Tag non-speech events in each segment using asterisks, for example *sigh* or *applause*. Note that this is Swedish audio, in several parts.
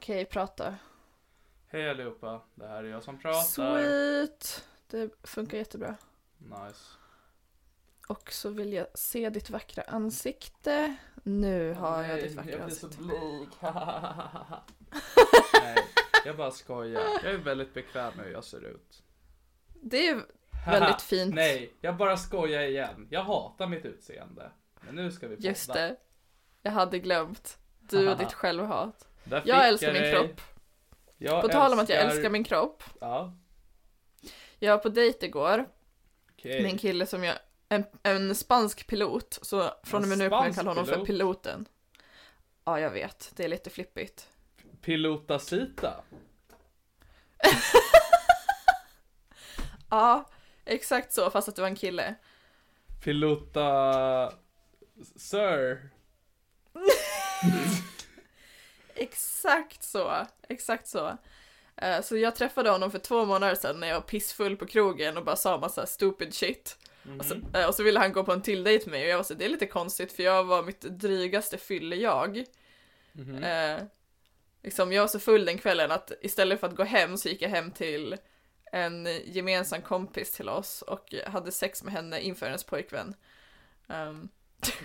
Okej, prata. Hej allihopa, det här är jag som pratar. Sweet. Det funkar jättebra. Nice. Och så vill jag se ditt vackra ansikte. Nu har jag Nej, ditt vackra jag blir så ansikte. blyg. *laughs* *laughs* Nej, jag bara skojar. Jag är väldigt bekväm med hur jag ser ut. Det är väldigt fint. Nej, jag bara skojar igen. Jag hatar mitt utseende. Men nu ska vi podda. Just det. Jag hade glömt. Du och ditt *laughs* självhat. Där Jag älskar min dig. kropp. Jag På tal om att jag älskar min kropp. Ja, Jag var på dejt igår okej. med en kille som jag, en, en spansk pilot. Så från och med nu kommer jag kalla honom för pilot? piloten. Ja, jag vet. Det är lite flippigt. Pilotacita. *laughs* Ja, exakt så, fast att det var en kille. Pilota... Sir. *laughs* Exakt så, exakt så. Eh, Så jag träffade honom för två månader sedan när jag var pissfull på krogen och bara sa massa stupid shit. Och, så, eh, och så ville han gå på en till dejt med mig och jag var så det är lite konstigt för jag var mitt drygaste fylle jag. Eh, liksom, jag var så full den kvällen att istället för att gå hem så gick jag hem till en gemensam kompis till oss och hade sex med henne inför hennes pojkvän. Ehm,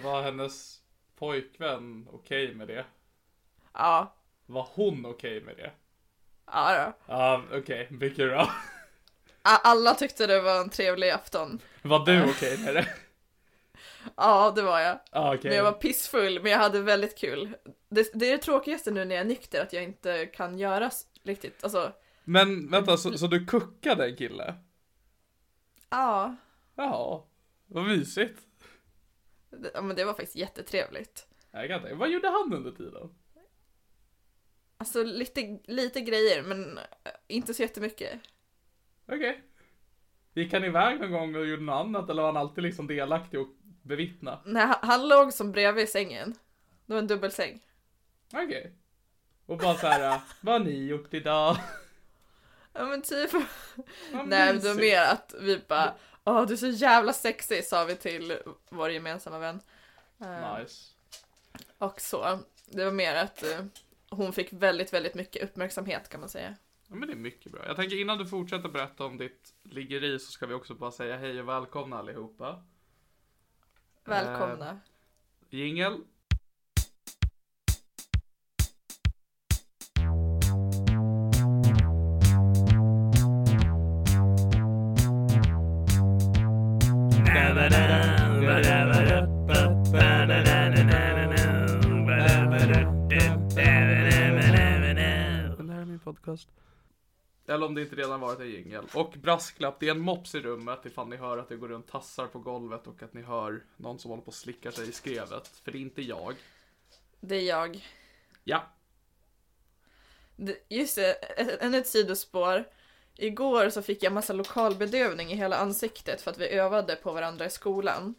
Var hennes pojkvän okej med det? Ja, Var hon okej med det? ja då. Ja, okej. Mycket bra. Alla tyckte det var en trevlig afton. Var du *laughs* okej med det? Ja, det var jag. Ja, okej. Men jag var pissfull, men jag hade väldigt kul. Det, det är det tråkigaste nu när jag är nykter, att jag inte kan göra riktigt, alltså, Men vänta, så, så du kuckade en kille? ja. Jaha, vad mysigt. Ja, men det var faktiskt jättetrevligt. Jag kan tänka, vad gjorde han under tiden? Alltså lite, lite grejer, men eh, inte så jättemycket. Okej. Gick han iväg någon gång och gjorde något annat eller var han alltid liksom delaktig och bevittna? Nej, han, han låg som bredvid sängen. Det var en dubbelsäng. Okej. Och bara så här, vad har ni gjort idag? Ja men typ. Vad *laughs* Nej men det var mer att vi bara, åh du är så jävla sexig sa vi till vår gemensamma vän. Eh, Nice. Och så. Det var mer att eh, hon fick väldigt, väldigt mycket uppmärksamhet kan man säga. Ja men det är mycket bra. Jag tänker innan du fortsätter berätta om ditt liggeri så ska vi också bara säga hej och välkomna allihopa. Välkomna. Eh, Jingel. Podcast. Eller om det inte redan varit en jingel. Och brasklapp, det är en mops i rummet ifall ni hör att det går runt tassar på golvet och att ni hör någon som håller på att slicka sig i skrevet. För det är inte jag. Det är jag. Ja. Just det, ännu ett sidospår. Igår så fick jag massa lokalbedövning i hela ansiktet för att vi övade på varandra i skolan.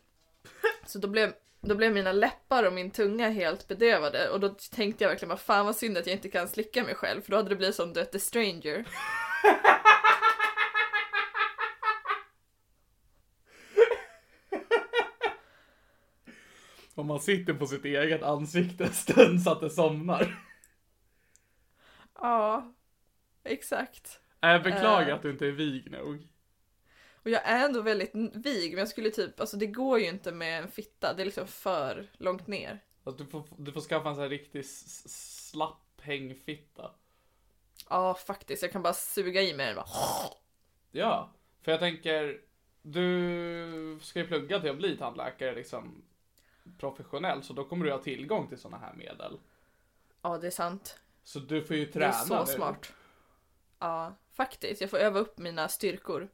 Så då blev då blev mina läppar och min tunga helt bedövade och då tänkte jag verkligen vad fan vad synd att jag inte kan slicka mig själv för då hade det blivit som du vet, The Stranger. *laughs* Om man sitter på sitt eget ansikte en stund så att det somnar. Ja, exakt. Jag beklagar Eh. att du inte är vig nog. Och jag är ändå väldigt vig men jag skulle typ, alltså det går ju inte med en fitta, det är liksom för långt ner. Du, får, du får skaffa en sån här riktig slapp hängfitta. Ja faktiskt, jag kan bara suga i mig den bara. Ja, för jag tänker, du ska ju plugga till att bli tandläkare liksom professionellt, så då kommer du ha tillgång till såna här medel. Ja det är sant. Så du får ju Det träna är så nu. smart. Ja, faktiskt. Jag får öva upp mina styrkor.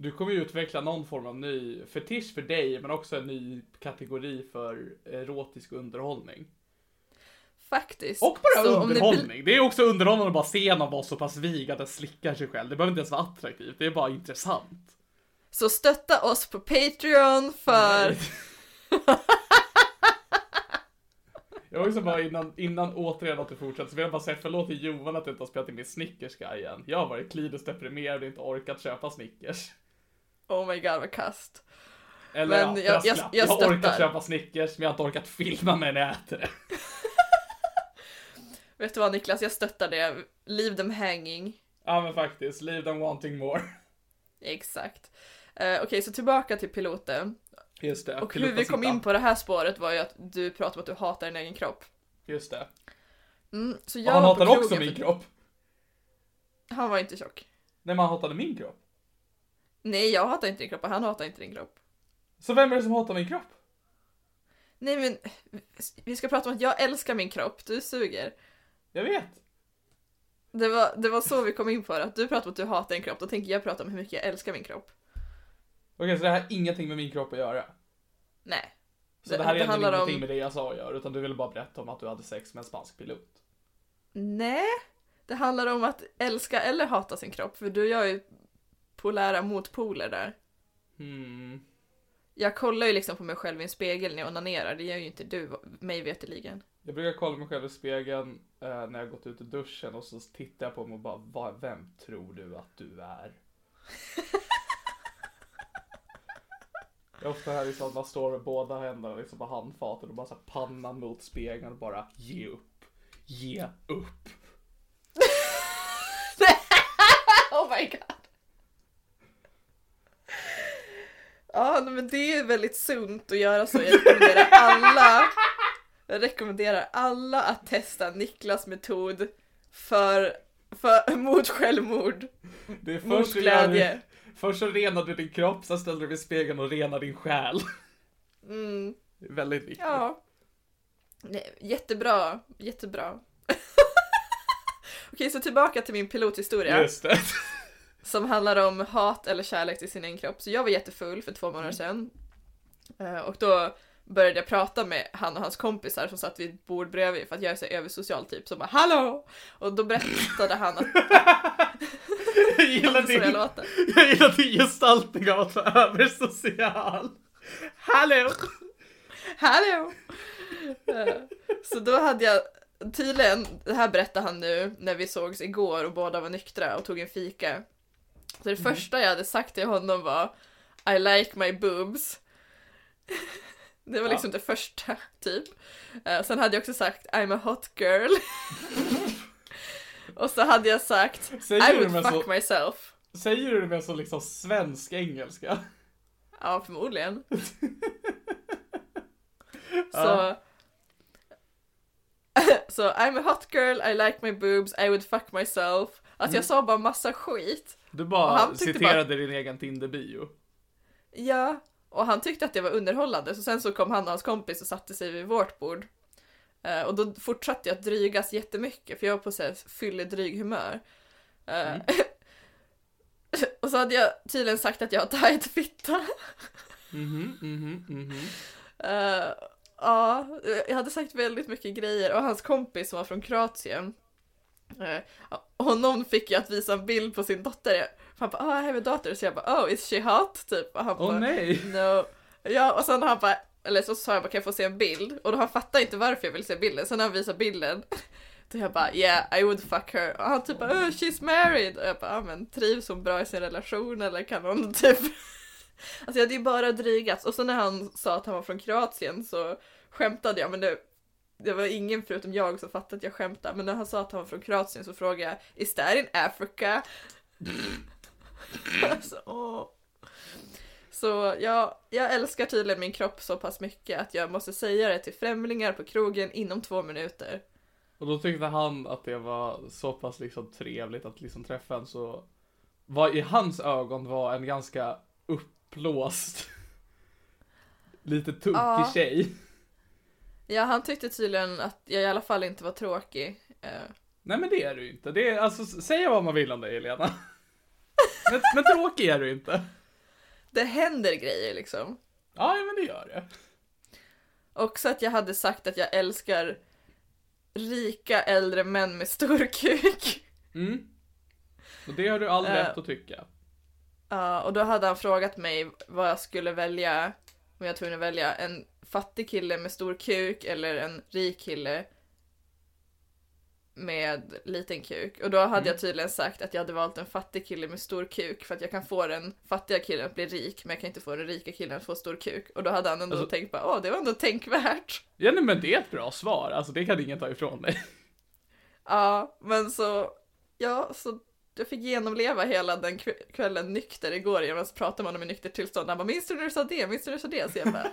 Du kommer ju utveckla någon form av ny fetisch för dig, men också en ny kategori för erotisk underhållning. Faktiskt. Och bara Så om det blir- underhållning. Det är också underhållande att bara se någon vara så pass vig att den slickar sig själv. Det behöver inte ens vara attraktivt, det är bara intressant. Så stötta oss på Patreon för... *laughs* Jag vill också bara innan, innan återigen att du fortsätter så vill jag bara säga förlåt till Johan att du inte har spelat in min Snickers-guy Jag har varit kliniskt deprimerad och inte orkat köpa Snickers. Oh my god vad kast. Eller Men ja, jag- jag- jag jag stöttar. köpa Snickers men jag har inte orkat filma mig när jag äter det. Vet du vad Niklas, jag stöttar det. Leave them hanging. Ja men faktiskt, leave them wanting more. Exakt. Eh, Okej, så tillbaka till piloten. Just det. Och hur vi kom in på det här spåret var ju att du pratade om att du hatar din egen kropp. Just det. Mm, så jag han hatar också min kropp. Han var inte tjock. Nej men han hatade min kropp. Nej, jag hatar inte din kropp och han hatar inte din kropp. Så vem är det som hatar min kropp? Nej men, vi ska prata om att jag älskar min kropp, du suger. Jag vet. Det var, det var så vi kom in på det, att du pratar om att du hatar din kropp, då tänker jag prata om hur mycket jag älskar min kropp. Okej så det här har ingenting med min kropp att göra. Nej. Så det, här är det egentligen ingenting om- med det jag sa att göra utan du ville bara berätta om att du hade sex med en spansk pilot. Nej, det handlar om att älska eller hata sin kropp, för du gör ju polära motpoler där. Hmm. Jag kollar ju liksom på mig själv i en spegel när jag onanerar, det gör ju inte du, mig veterligen. Jag brukar kolla mig själv i spegeln eh, när jag gått ut ur duschen och så tittar jag på mig och bara, "Va- vem tror du att du är? *laughs* Jag är ofta här liksom man står med båda händerna liksom på handfatet och bara så här pannan mot spegeln och bara ge upp. Ge upp. *laughs* *laughs* oh my god! Ja, men det är väldigt sunt att göra så. Jag rekommenderar alla, jag rekommenderar alla att testa Niklas metod för, för, mot självmord. Det är Mot först gör glädje. Först så renar du din kropp, sen ställer du dig vid spegeln och renar din själ. Mm, Det är väldigt viktigt. ja. Nej, jättebra, jättebra. *laughs* Okej, så tillbaka till min pilothistoria. Just det. Som handlar om hat eller kärlek till sin egen kropp. Så jag var jättefull för två månader sedan. Eh, Och då började jag prata med han och hans kompisar som satt vid ett bord bredvid för att jag är så översocial typ. Som bara hallå! Och då berättade han att *laughs* Jag gillar så din, jag gillar din gestaltning av att vara översocial. Hallå! Hallå! Eh, Så då hade jag tydligen, det här berättade han nu när vi sågs igår och båda var nyktra och tog en fika. Så det första jag hade sagt till honom var I like my boobs. *laughs* Det var liksom det första, *laughs* typ. Eh, Sen hade jag också sagt I'm a hot girl. *laughs* och så hade jag sagt Säger I would fuck så- myself. Säger du det med så liksom svensk engelska? Ja, förmodligen. Ja. Så... Så I'm a hot girl, I like my boobs, I would fuck myself. Alltså jag sa bara massa skit. Du bara citerade din egen Tinder-bio. Ja, och han tyckte att det var underhållande. Så sen så kom han och hans kompis och satte sig vid vårt bord. Eh, och då fortsatte jag att drygas jättemycket för jag var på så här fylledryg humör. Eh, *laughs* och så hade jag tydligen sagt att jag har tight fitta. Mhm, mhm, mhm. Eh, ja, jag hade sagt väldigt mycket grejer och hans kompis som var från Kroatien uh, Honom fick jag att visa en bild på sin dotter. Han bara oh I have a daughter. Så jag bara oh is she hot? Typ. Och han bara nej! no. Ja och sen han bara eller så sa jag bara kan jag få se en bild? Och då han fattade inte varför jag ville se bilden, sen när han visade bilden *laughs* då jag bara yeah I would fuck her och han typ bara oh, she's married och jag bara ah, men trivs hon bra i sin relation eller kan hon *laughs* typ Alltså jag hade ju bara drygats och så när han sa att han var från Kroatien så skämtade jag men det, det var ingen förutom jag som fattade att jag skämtade men när han sa att han var från Kroatien så frågade jag Is that in Africa? *laughs* alltså, åh. Så ja, jag älskar tydligen min kropp så pass mycket att jag måste säga det till främlingar på krogen inom två minuter. Och då tyckte han att det var så pass liksom trevligt att liksom träffa en så vad i hans ögon var en ganska uppblåst *laughs* lite tunkig Ja. tjej. Ja, han tyckte tydligen att jag i alla fall inte var tråkig. Eh, Nej men det är du inte. Det är, alltså säga vad man vill om dig Helena. *laughs* men, men tråkig är du inte. det händer grejer liksom. Ja men det gör det. Också att jag hade sagt att jag älskar rika äldre män med stor *laughs* kuk. Mm. Och det har du all Eh. rätt att tycka. Ja, och då hade han frågat mig vad jag skulle välja, om jag var tvungen att välja en fattig kille med stor kuk eller en rik kille med liten kuk. Och då hade jag tydligen sagt att jag hade valt en fattig kille med stor kuk för att jag kan få den fattiga killen att bli rik men jag kan inte få den rika killen att få stor kuk. Och då hade han ändå Alltså- tänkt bara åh det var ändå tänkvärt. Ja nej, men det är ett bra svar. Alltså det kan ingen ta ifrån dig. Ja, men så, ja, så jag fick genomleva hela den kv- kvällen nykter igår genom att prata med honom i nyktert tillstånd. Han bara, minns du när du sa det? Minns du när du sa det? Så jag bara.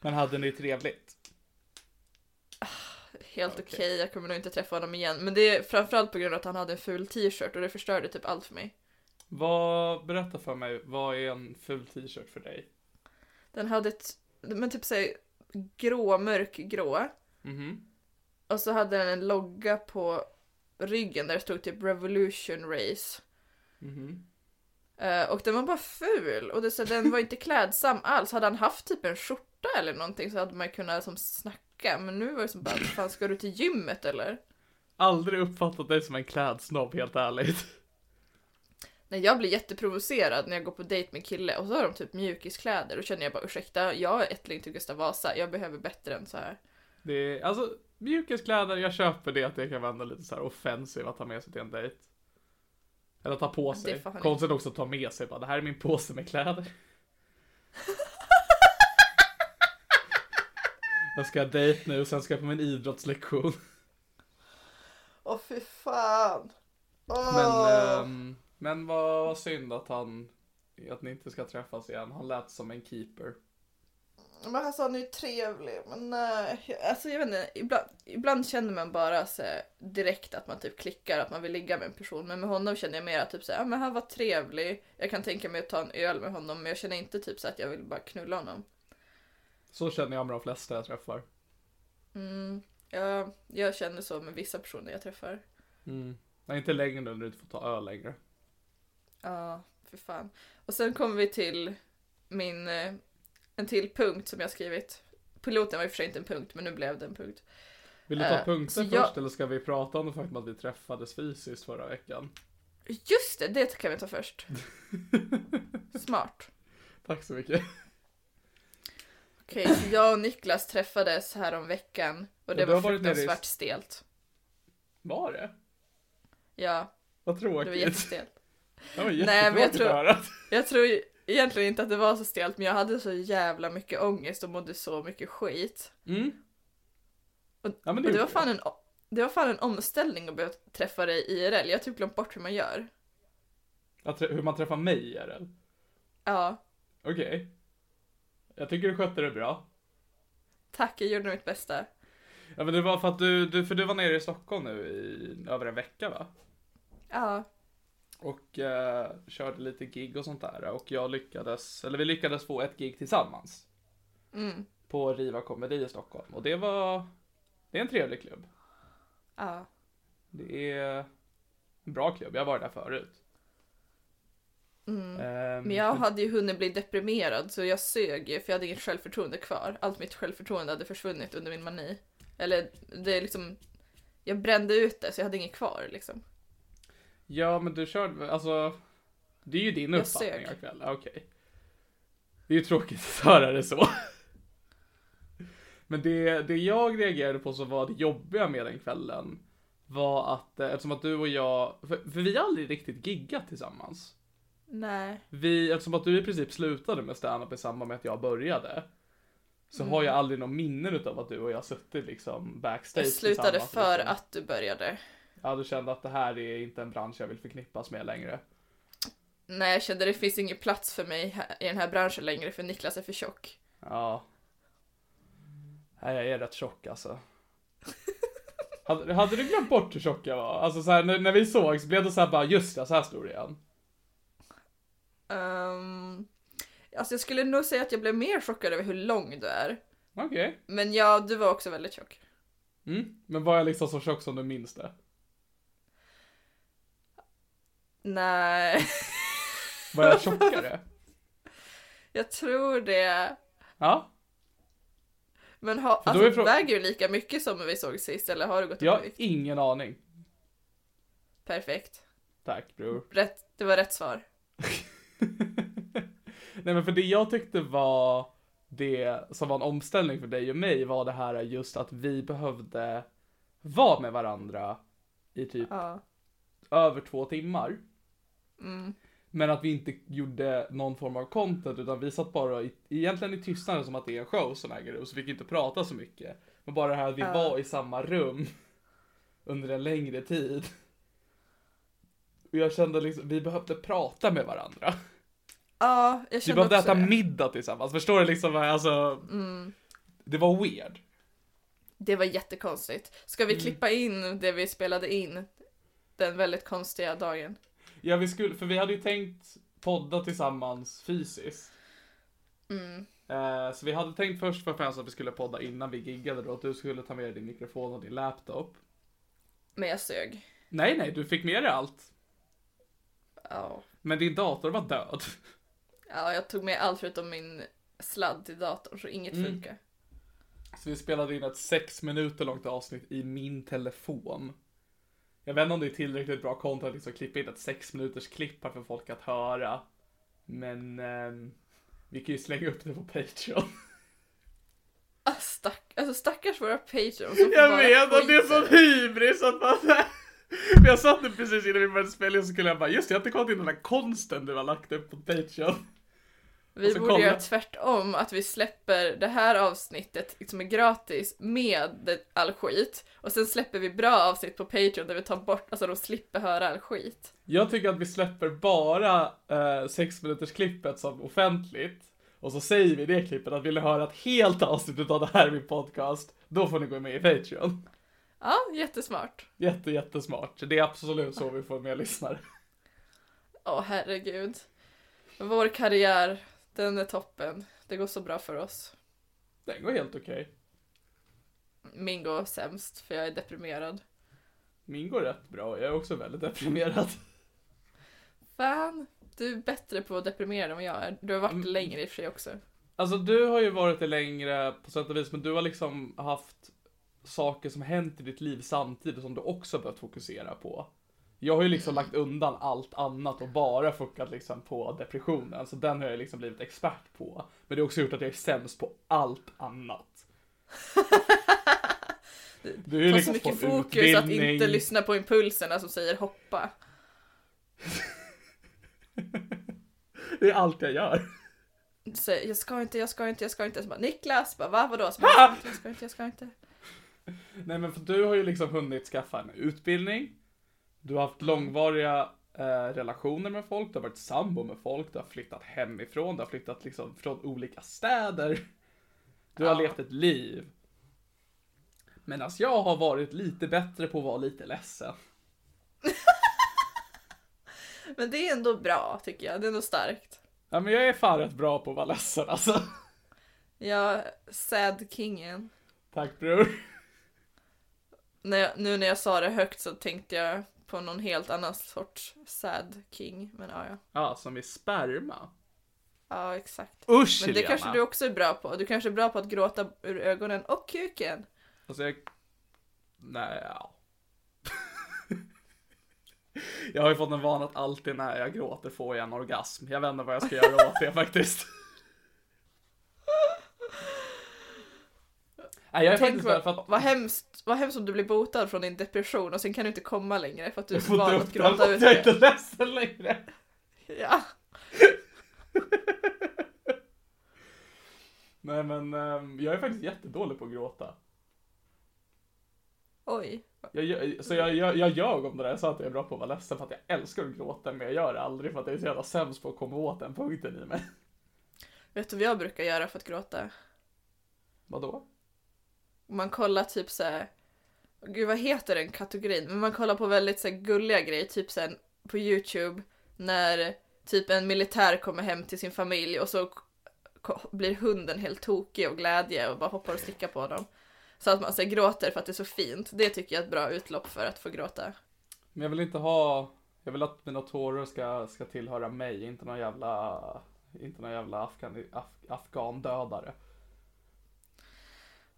Men hade ni trevligt? Helt Okej. okej, jag kommer nog inte träffa honom igen. Men det är framförallt på grund av att han hade en ful t-shirt och det förstörde typ allt för mig. Vad, berätta för mig, vad är en ful t-shirt för dig? Den hade ett, men typ såhär grå, mörkgrå. Mhm. Och så hade den en logga på ryggen där det stod typ Revolution Race. Mhm. Eh, och den var bara ful och det, så den var inte *laughs* klädsam alls. Hade han haft typ en skjorta eller någonting så hade man kunnat som snacka. Men nu var det som bara, fan ska du till gymmet eller? Aldrig uppfattat dig som en klädsnobb helt ärligt. Nej, jag blir jätteprovocerad när jag går på dejt med kille och så har de typ mjukiskläder. Då känner jag bara ursäkta, jag är ättling till Gustav Vasa. Jag behöver bättre än så här. Det är, alltså mjukiskläder, jag köper det att det kan vara lite så här offensive att ta med sig till en dejt. Eller ta på sig. Konstigt också att ta med sig bara, det här är min påse med kläder. *laughs* jag ska ha dejt nu, sen ska jag på min idrottslektion. Åh fy fan. Men, ehm, men vad, vad synd att han, att ni inte ska träffas igen. Han lät som en keeper. Men alltså han är ju trevlig, men nej. Alltså jag vet inte, ibland, ibland känner man bara så här, direkt att man typ klickar, att man vill ligga med en person. Men med honom känner jag mer att typ så här, ja men han var trevlig. Jag kan tänka mig att ta en öl med honom, men jag känner inte typ så att jag vill bara knulla honom. Så känner jag med de flesta jag träffar. Mm, ja, jag känner så med vissa personer jag träffar. Mm. Men inte längre nu när du inte får ta öl längre. Ja, för fan. Och sen kommer vi till min, eh, en till punkt som jag skrivit. Piloten var i och för sig inte en punkt, men nu blev det en punkt. Vill du ta punkter så först jag- eller ska vi prata om det faktum att vi träffades fysiskt förra veckan? Just det, det kan vi ta först. *laughs* Smart. Tack så mycket. Okej, så jag och Niklas träffades här om veckan och det du var nere i- fruktansvärt stelt. Var det? Ja, Vad det tråkigt. var jättestelt. Det var Nej, men jag tror-. Jag tror egentligen inte att det var så stelt, men jag hade så jävla mycket ångest och mådde så mycket skit. Mm. Och, Ja, men och det det, var fan en, det var fan en omställning att börja träffa dig IRL. Jag har typ glömt bort hur man gör. Hur man träffar mig det? Ja, Okej. Jag tycker du skötte det bra. tack, jag gjorde mitt bästa. Ja men det var för att du, du, för du var nere i Stockholm nu i över en vecka va? Ja, Och eh, körde lite gig och sånt där och jag lyckades, eller vi lyckades få ett gig tillsammans. mm, På Riva Comedy i Stockholm och det var, det är en trevlig klubb. ja. Det är en bra klubb, jag varit där förut. Mm. Ehm, Men jag hade ju hunnit bli deprimerad så jag sög ju för jag hade inget självförtroende kvar. Allt mitt självförtroende hade försvunnit under min mani. Eller det är liksom, jag brände ut det så jag hade inget kvar liksom. Ja men du körde, alltså Det är ju din Jag uppfattning av kvällen, okej. Det är ju tråkigt att höra det så. Men det, det jag reagerade på som var det jobbiga med den kvällen var att eh, eftersom att du och jag, för, för vi har aldrig riktigt giggat tillsammans. Nej. Vi, eftersom att du i princip slutade med stand-up i samband med att jag började. Så har jag aldrig någon minnen utav att du och jag suttit liksom backstage Jag slutade tillsammans, för liksom. att du började. Ja, du kände att det här är inte en bransch jag vill förknippas med längre. Nej, jag kände det finns ingen plats för mig här- i den här branschen längre för Niklas är för tjock. Ja. Nej, jag är rätt tjock alltså. *laughs* hade, hade du glömt bort hur tjock jag var? Alltså så här, när, när vi sågs blev det så här bara, just det, så här det igen. Um, alltså jag skulle nog säga att jag blev mer chockad över hur lång du är. Okej. Men ja, du var också väldigt tjock. Mm. Men var jag liksom så tjock som du minns det? Nej, Var jag *laughs* tjockare? jag tror det. Ja. Men ha, För då är alltså, frå- väger du lika mycket som vi såg sist eller har du gått upp Jag har vikt? ingen aning. Perfekt. Tack bror. Rätt, det var rätt svar. *laughs* Nej men för det jag tyckte var det som var en omställning för dig och mig var det här just att vi behövde vara med varandra i typ Ja. över två timmar. Mm. Men att vi inte gjorde någon form av content utan vi satt bara i, egentligen i tystnaden som att det är en show som äger rum så vi fick inte prata så mycket. Men bara det här att vi Ja. var i samma rum under en längre tid. Och jag kände liksom, vi behövde prata med varandra. Ja, jag Vi kände behövde också äta det. middag tillsammans, förstår du liksom? Alltså, Mm. det var weird. Det var jättekonstigt. Ska Mm. vi klippa in det vi spelade in den väldigt konstiga dagen? Ja, vi skulle, för vi hade ju tänkt podda tillsammans fysiskt. Mm. Eh, så vi hade tänkt först för främst att vi skulle podda innan vi giggade då, att du skulle ta med dig din mikrofon och din laptop. Men jag sög. Nej, nej, du fick med dig allt. Ja. Men din dator var död. ja, jag tog med allt förutom min sladd till datorn så inget Mm. funkar. Så vi spelade in ett sex minuter långt avsnitt i min telefon. Jag vet inte om det är tillräckligt bra content att liksom klippa in ett sex minuters klipp här för folk att höra. Men ehm, vi kan ju slänga upp det på Patreon. *laughs* Ah, stack, alltså stackars våra får Jag vet att det är sån hybris att man *laughs* jag satt nu precis innan vi började spela in så skulle jag bara just det, jag har inte kollat in den där konsten du har lagt upp på Patreon. Vi borde kolla- göra tvärtom, att vi släpper det här avsnittet som är gratis med all skit. Och sen släpper vi bra avsnitt på Patreon där vi tar bort, alltså de slipper höra all skit. Jag tycker att vi släpper bara eh, sex minuters klippet som offentligt. Och så säger vi i det klippet att vill ni höra ett helt avsnitt av det här i min podcast, då får ni gå med i Patreon. Ja, jättesmart. Jätte, jättesmart. Det är absolut så vi får mer lyssnare. Åh herregud. Vår karriär, den är toppen. Det går så bra för oss. Den går helt okej. Min går sämst, för jag är deprimerad. Min går rätt bra, jag är också väldigt deprimerad. Fan, du är bättre på att deprimera än vad jag är. Du har varit Mm. längre i och för sig också. Alltså du har ju varit det längre på sätt och vis, men du har liksom haft saker som hänt i ditt liv samtidigt som du också behövt fokusera på. Jag har ju liksom lagt undan allt annat och bara fokat liksom på depressionen, så den har jag liksom blivit expert på. Men det har också gjort att jag är sämst på allt annat. *laughs* Du har ju Få så liksom mycket fokus att utbildning. inte lyssna på impulserna som säger hoppa. *laughs* Det är allt jag gör. Du säger jag ska inte, jag ska inte, jag ska inte. Så bara, Niklas, bara, va vadå? Så *laughs* bara, jag ska inte, jag ska inte, jag ska inte. Nej men för du har ju liksom hunnit skaffa en utbildning. Du har haft långvariga eh, relationer med folk, du har varit sambo med folk, du har flyttat hemifrån, du har flyttat liksom från olika städer. Du har Ja. levt ett liv. Medan jag har varit lite bättre på att vara lite ledsen. *laughs* Men det är ändå bra tycker jag, det är ändå starkt. Ja men jag är fan rätt bra på att vara ledsen alltså. Jag, sad kingen. Tack bror. När jag, nu när jag sa det högt så tänkte jag på någon helt annan sorts sad king. Men ja, ja. Ja, som i sperma. Ja, exakt. Usch Men det Helena. kanske du också är bra på. Du kanske är bra på att gråta ur ögonen och kuken. Alltså jag... Nej, ja. *laughs* Jag har ju fått en vana att alltid när jag gråter får jag en orgasm. Jag vet inte vad jag ska göra åt det *laughs* faktiskt. Nej, jag är Tänk faktiskt där för vad, att vad, hemskt, vad hemskt om du blir botad från din depression och sen kan du inte komma längre för att du är så van att gråta ut jag är inte ledsen längre. Ja. *laughs* Nej men ehm, jag är faktiskt jättedålig på att gråta. Oj. Jag, jag, så jag, jag, jag ljög om det där, jag sa att jag är bra på att vara ledsen för att jag älskar att gråta men jag gör det aldrig för att jag är så jävla sämst på att komma åt den punkten i mig. Vet du vad jag brukar göra för att gråta? Vadå? Man kollar typ så här. Gud vad heter den kategorin? Men man kollar på väldigt så här, gulliga grejer, typ sen på Youtube när typ en militär kommer hem till sin familj och så blir hunden helt tokig och glädje och bara hoppar och stickar på dem. Så att man så här, gråter för att det är så fint. Det tycker jag är ett bra utlopp för att få gråta. Men jag vill inte ha, jag vill att mina tårar ska, ska tillhöra mig, inte någon jävla, inte någon jävla afghan, af, afghandödare.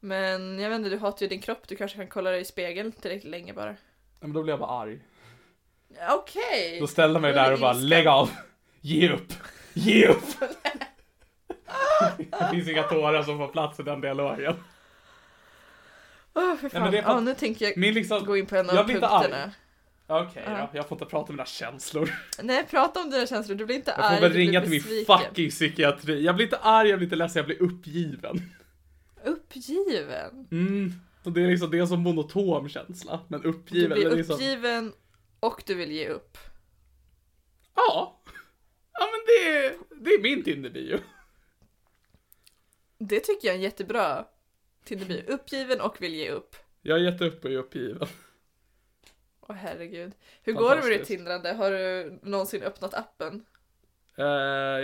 Men jag vet inte, du hatar ju din kropp. Du kanske kan kolla dig i spegeln tillräckligt länge bara. Nej, Men då blir jag bara arg. Okej! Då ställer jag mig där och bara lägg av, ge upp, ge upp. *laughs* det finns inga tårar som får plats i den dialogen. Åh, för men fan. det är för att- Ja, nu tänker jag Min liksom, gå in på en av jag blir inte punkterna. arg. Okej Ja. då, jag får inte prata om mina känslor. Nej, prata om dina känslor. Du blir inte Jag arg, får väl du blir ringa till min besviken. fucking psykiatri. Jag blir inte arg, jag blir inte ledsen, jag blir uppgiven. Uppgiven. Mm. Och det är liksom, det är sån monotom känsla. Men Du uppgiven, det blir är liksom... uppgiven och du vill ge upp. Ja. Ja men det är, det är min Tinder-bio. Det tycker jag är en jättebra Tinderbio. Uppgiven och vill ge upp. Jag har gett upp och är uppgiven. Åh herregud. Hur går det med ditt tindrande? Har du någonsin öppnat appen? Eh,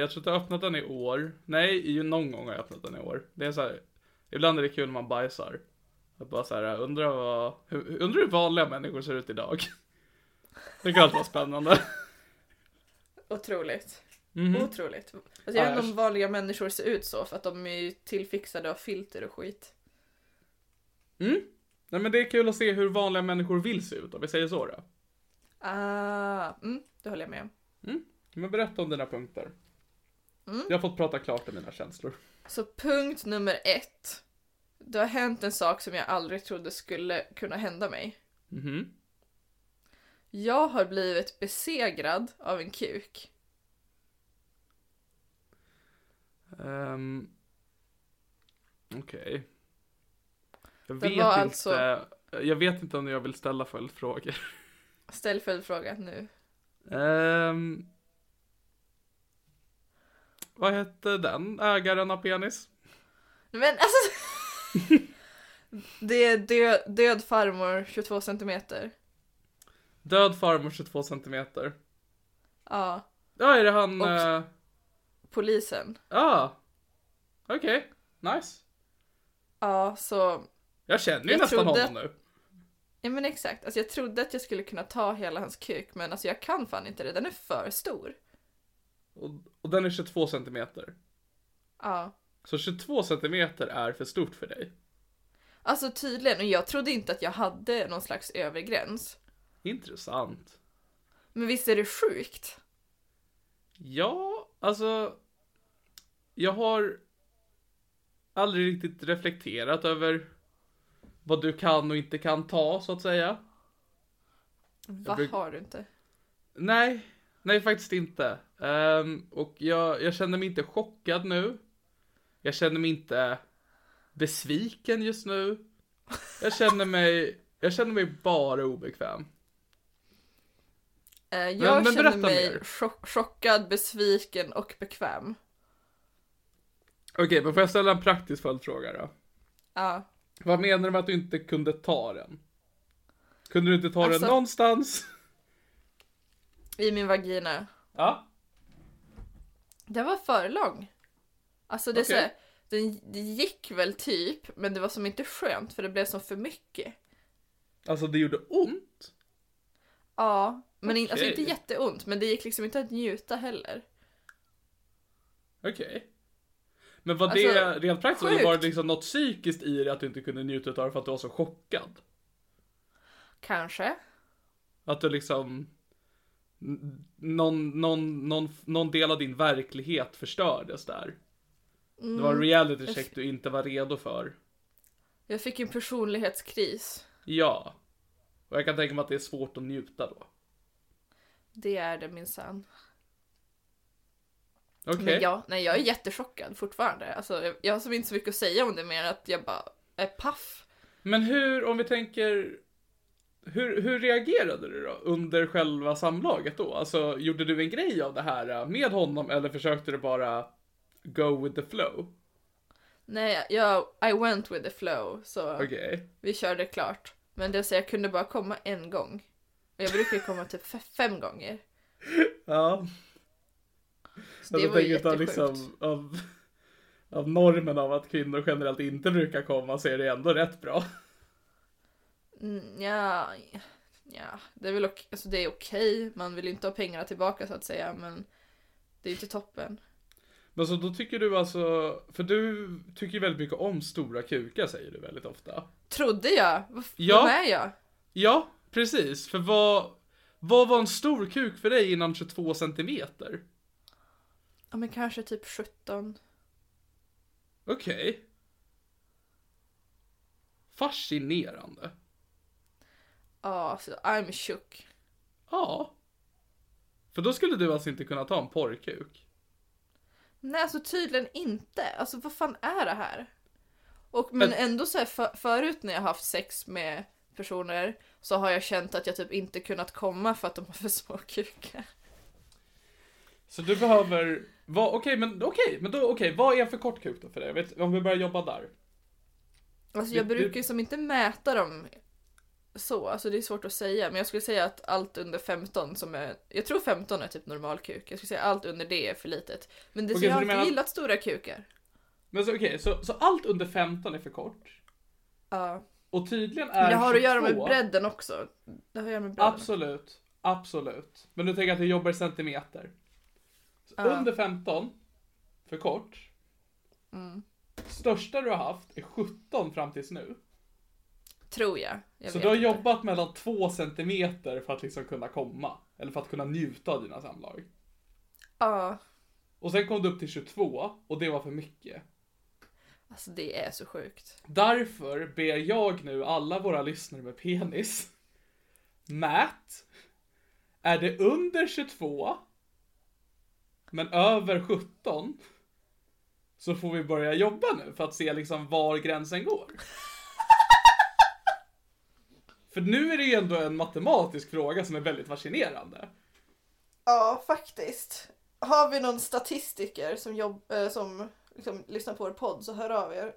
jag tror att jag har öppnat den i år. Nej, ju någon gång har jag öppnat den i år. Det är så här, ibland är det kul när man bajsar. Att bara så här, undrar vad, hur, undrar hur vanliga människor ser ut idag. Det kan alltid vara spännande. Otroligt. Mhm. Otroligt. Alltså, jag vet inte om vanliga människor ser ut så för att de är ju tillfixade av filter och skit. Mm. Nej men det är kul att se hur vanliga människor vill se ut, om vi säger så då. Ah, mm, det håller jag med om. Men berätta om dina punkter. Mm. Jag har fått prata klart om mina känslor. Så punkt nummer ett. Det har hänt en sak som jag aldrig trodde skulle kunna hända mig. Mhm. Jag har blivit besegrad av en kuk. Um, Okej. Jag Det vet inte. alltså- Jag vet inte om jag vill ställa följdfrågor. *laughs* Ställ följdfråga nu. Um, vad hette den ägaren av penis? Men alltså... *laughs* det är död, död farmor 22 centimeter. Död farmor 22 centimeter. Ja, Ja, är det han... Och- Ja, polisen. ah. okej. Nice. Ja, så... Jag känner ju Jag nästan trodde- honom nu. Ja men exakt. Alltså jag trodde att jag skulle kunna ta hela hans kuk men alltså jag kan fan inte det. Den är för stor. Och, och den är 22 centimeter. Ja. Så 22 centimeter är för stort för dig. Alltså tydligen. Och jag trodde inte att jag hade någon slags övre gräns. Intressant. Men visst är det sjukt? Ja, alltså. Jag har aldrig riktigt reflekterat över vad du kan och inte kan ta, så att säga. Vad bruk- har du inte? Nej, nej faktiskt inte. Ehm, och jag, jag känner mig inte chockad nu. Jag känner mig inte besviken just nu. Jag känner mig, jag känner mig bara obekväm. Eh, jag men känner berätta mig chock- chockad, besviken och bekväm. Okej, men får jag ställa en praktisk följdfråga då? Ja. Vad menar du med att du inte kunde ta den? Kunde du inte ta Alltså- den någonstans? I min vagina. Ja. Den var för lång. Alltså det är så Okej. den, det gick väl typ, men det var som inte skönt för det blev som för mycket. Alltså det gjorde ont? Ja, men in, alltså Okej. inte jätteont, men det gick liksom inte att njuta heller. Okej. Men var det Alltså, rent praktiskt eller var det liksom något psykiskt i det att du inte kunde njuta av det för att du var så chockad? Kanske. Att du liksom... någon, någon, någon, någon del av din verklighet förstördes där. Det var en reality check du inte var redo för. Jag fick en personlighetskris. Ja. Och jag kan tänka mig att det är svårt att njuta då. Det är det minsann. Okej. Jag, nej, jag är jättechockad fortfarande. Alltså, jag, jag har som inte så mycket att säga om det mer att jag bara är paff. Men hur, om vi tänker, hur, hur reagerade du då under själva samlaget då? Alltså, gjorde du en grej av det här äh, med honom eller försökte du bara go with the flow? Nej, jag, I went with the flow, så Okej. vi körde klart. Men det vill säga, jag kunde bara komma en gång. Och jag brukar komma typ fe- fem gånger. *laughs* Ja. Så det jag var jättesjukt. liksom, av, av normen av att kvinnor generellt inte brukar komma så är det ändå rätt bra. Mm, ja, ja, det är väl okej, alltså det är okej. Man vill ju inte ha pengarna tillbaka så att säga, men det är ju inte toppen. Men så då tycker du alltså, för du tycker ju väldigt mycket om stora kukar säger du väldigt ofta. Trodde jag? Vad, Ja. är jag? Ja, precis. För vad, vad var en stor kuk för dig innan 22 centimeter? Ja, men kanske typ 17. Okej. Fascinerande. Ja, så I'm shook. Ja. För då skulle du alltså inte kunna ta en porrkuk? Nej, alltså tydligen inte. Alltså vad fan är det här? Och men ändå så här för, förut när jag haft sex med personer så har jag känt att jag typ inte kunnat komma för att de har för små kukar. Så du behöver, okej men okej, men då okej, vad är för kort kuk då för dig? Vet, om vi börjar jobba där. Alltså jag brukar ju som inte mäta dem så, alltså det är svårt att säga, men jag skulle säga att allt under 15 som är, jag tror 15 är typ normal kuk, jag skulle säga allt under det är för litet. Men det Okej, jag har alltid menar- gillat stora kukar. Men så okej, så, så allt under 15 är för kort? Ja. Och tydligen är Men det har att göra med 22 bredden också. Det har att göra med bredden. Absolut, absolut. Men du tänker att du jobbar i centimeter? Ja. Under 15, för kort. Mm. Största du har haft är 17 fram tills nu. Tror jag. jag så du har inte. jobbat mellan 2 centimeter för att liksom kunna komma. Eller för att kunna njuta av dina samlag. Ja. Och sen kom du upp till 22 och det var för mycket. Alltså det är så sjukt. Därför ber jag nu alla våra lyssnare med penis. Mät. Är det under 22 men över 17 så får vi börja jobba nu för att se liksom var gränsen går. För nu är det ju ändå en matematisk fråga som är väldigt fascinerande. Ja, faktiskt. Har vi någon statistiker som, jobb, eh, som liksom, lyssnar på vår podd så hör av er.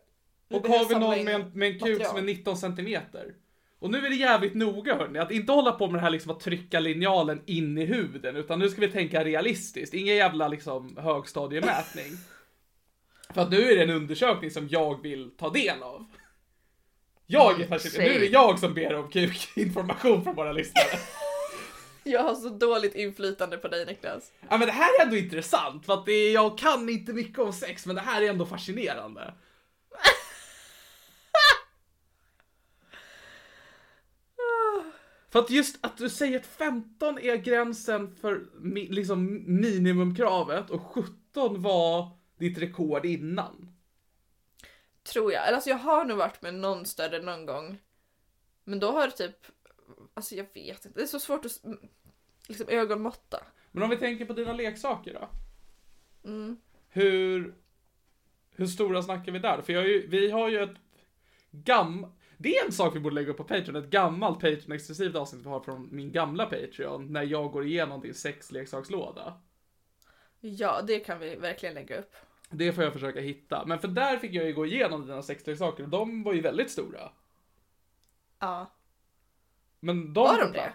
Och behöver har vi någon med en, med en kuk som är material. 19 centimeter? Och nu är det jävligt noga hörni, att inte hålla på med det här liksom att trycka linjalen in i huden, utan nu ska vi tänka realistiskt, ingen jävla liksom högstadiemätning. *laughs* För att nu är det en undersökning som jag vill ta del av. Jag är fascinerad, nu är det jag som ber om kukinformation från våra lyssnare. *laughs* Jag har så dåligt inflytande på dig Niklas. Ja men det här är ändå intressant, för att det jag kan inte mycket om sex, men det här är ändå fascinerande. För att just att du säger att 15 är gränsen för liksom minimumkravet och 17 var ditt rekord innan. Tror jag. Eller alltså jag har nog varit med någon större någon gång. Men då har det typ, alltså jag vet inte, det är så svårt att liksom ögonmåtta. Men om vi tänker på dina leksaker då? Mm. Hur, hur stora snackar vi där? För ju, vi har ju ett gam... Det är en sak vi borde lägga upp på Patreon, ett gammalt Patreon-exklusivt avsnitt vi har från min gamla Patreon, när jag går igenom din sexleksakslåda. Ja, det kan vi verkligen lägga upp. Det får jag försöka hitta. Men för där fick jag ju gå igenom dina sexleksaker och de var ju väldigt stora. Ja. Men de Var de det?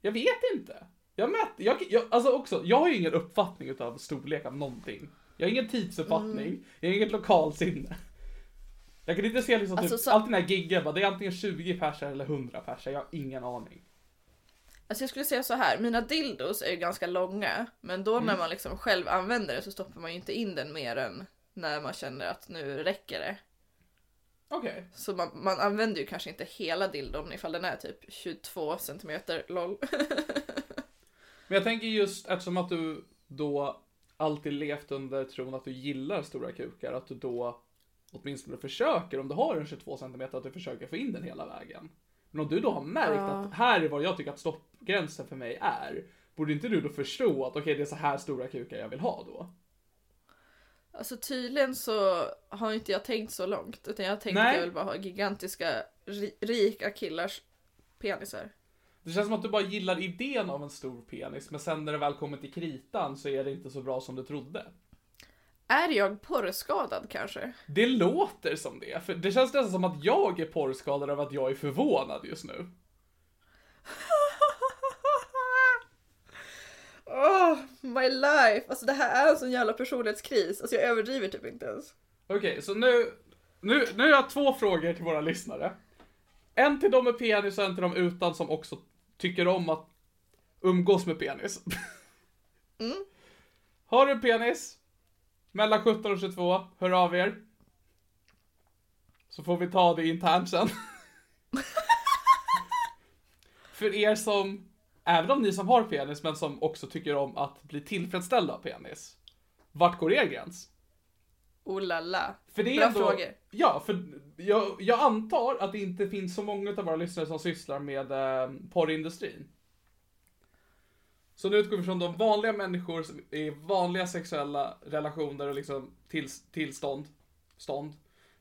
Jag vet inte. Jag mät, jag, jag, alltså också, jag har ju ingen uppfattning utav storlek av någonting. Jag har ingen tidsuppfattning, Mm. jag har inget lokalsinne. Jag kan inte se liksom Alltså, typ, så- alltid den här giggen, det är antingen 20 pers eller 100 pers, jag har ingen aning. Alltså jag skulle säga så här, mina dildos är ju ganska långa, men då när man liksom själv använder det så stoppar man ju inte in den mer än när man känner att nu räcker det. Okej. Så man, man använder ju kanske inte hela dildon ifall den är typ 22 centimeter lol. *laughs* Men jag tänker just eftersom att du då alltid levt under tron att du gillar stora kukar, att du då åtminstone försöker, om du har en 22 cm, att du försöker få in den hela vägen. Men om du då har märkt att här är vad jag tycker att stoppgränsen för mig är, borde inte du då förstå att okej, det är så här stora kukar jag vill ha då? Alltså tydligen så har inte jag tänkt så långt. Utan jag har tänkt Nej. att jag vill bara ha gigantiska, ri- rika killars penisar. Det känns som att du bara gillar idén av en stor penis, men sen när det väl kommer till kritan så är det inte så bra som du trodde. Är jag porrskadad kanske? Det låter som det, för det känns nästan som att jag är porrskadad över att jag är förvånad just nu. *laughs* Oh, my life! Alltså det här är en sån jävla personlighetskris. Alltså jag överdriver typ inte ens. Okej, så nu, nu, nu har jag två frågor till våra lyssnare. En till dem med penis och en till dem utan som också tycker om att umgås med penis. *laughs* Har du en penis? Mellan 17 och 22, hör av er. Så får vi ta det internt sen. *laughs* För er som, även om ni som har penis men som också tycker om att bli tillfredsställda av penis. Vart går er gräns? Oh la la. För det är Bra ändå, frågor. Ja, för jag, jag antar att det inte finns så många av våra lyssnare som sysslar med eh, porrindustrin. Så nu utgår vi från de vanliga människor som är i vanliga sexuella relationer och liksom till, tillstånd. Stånd.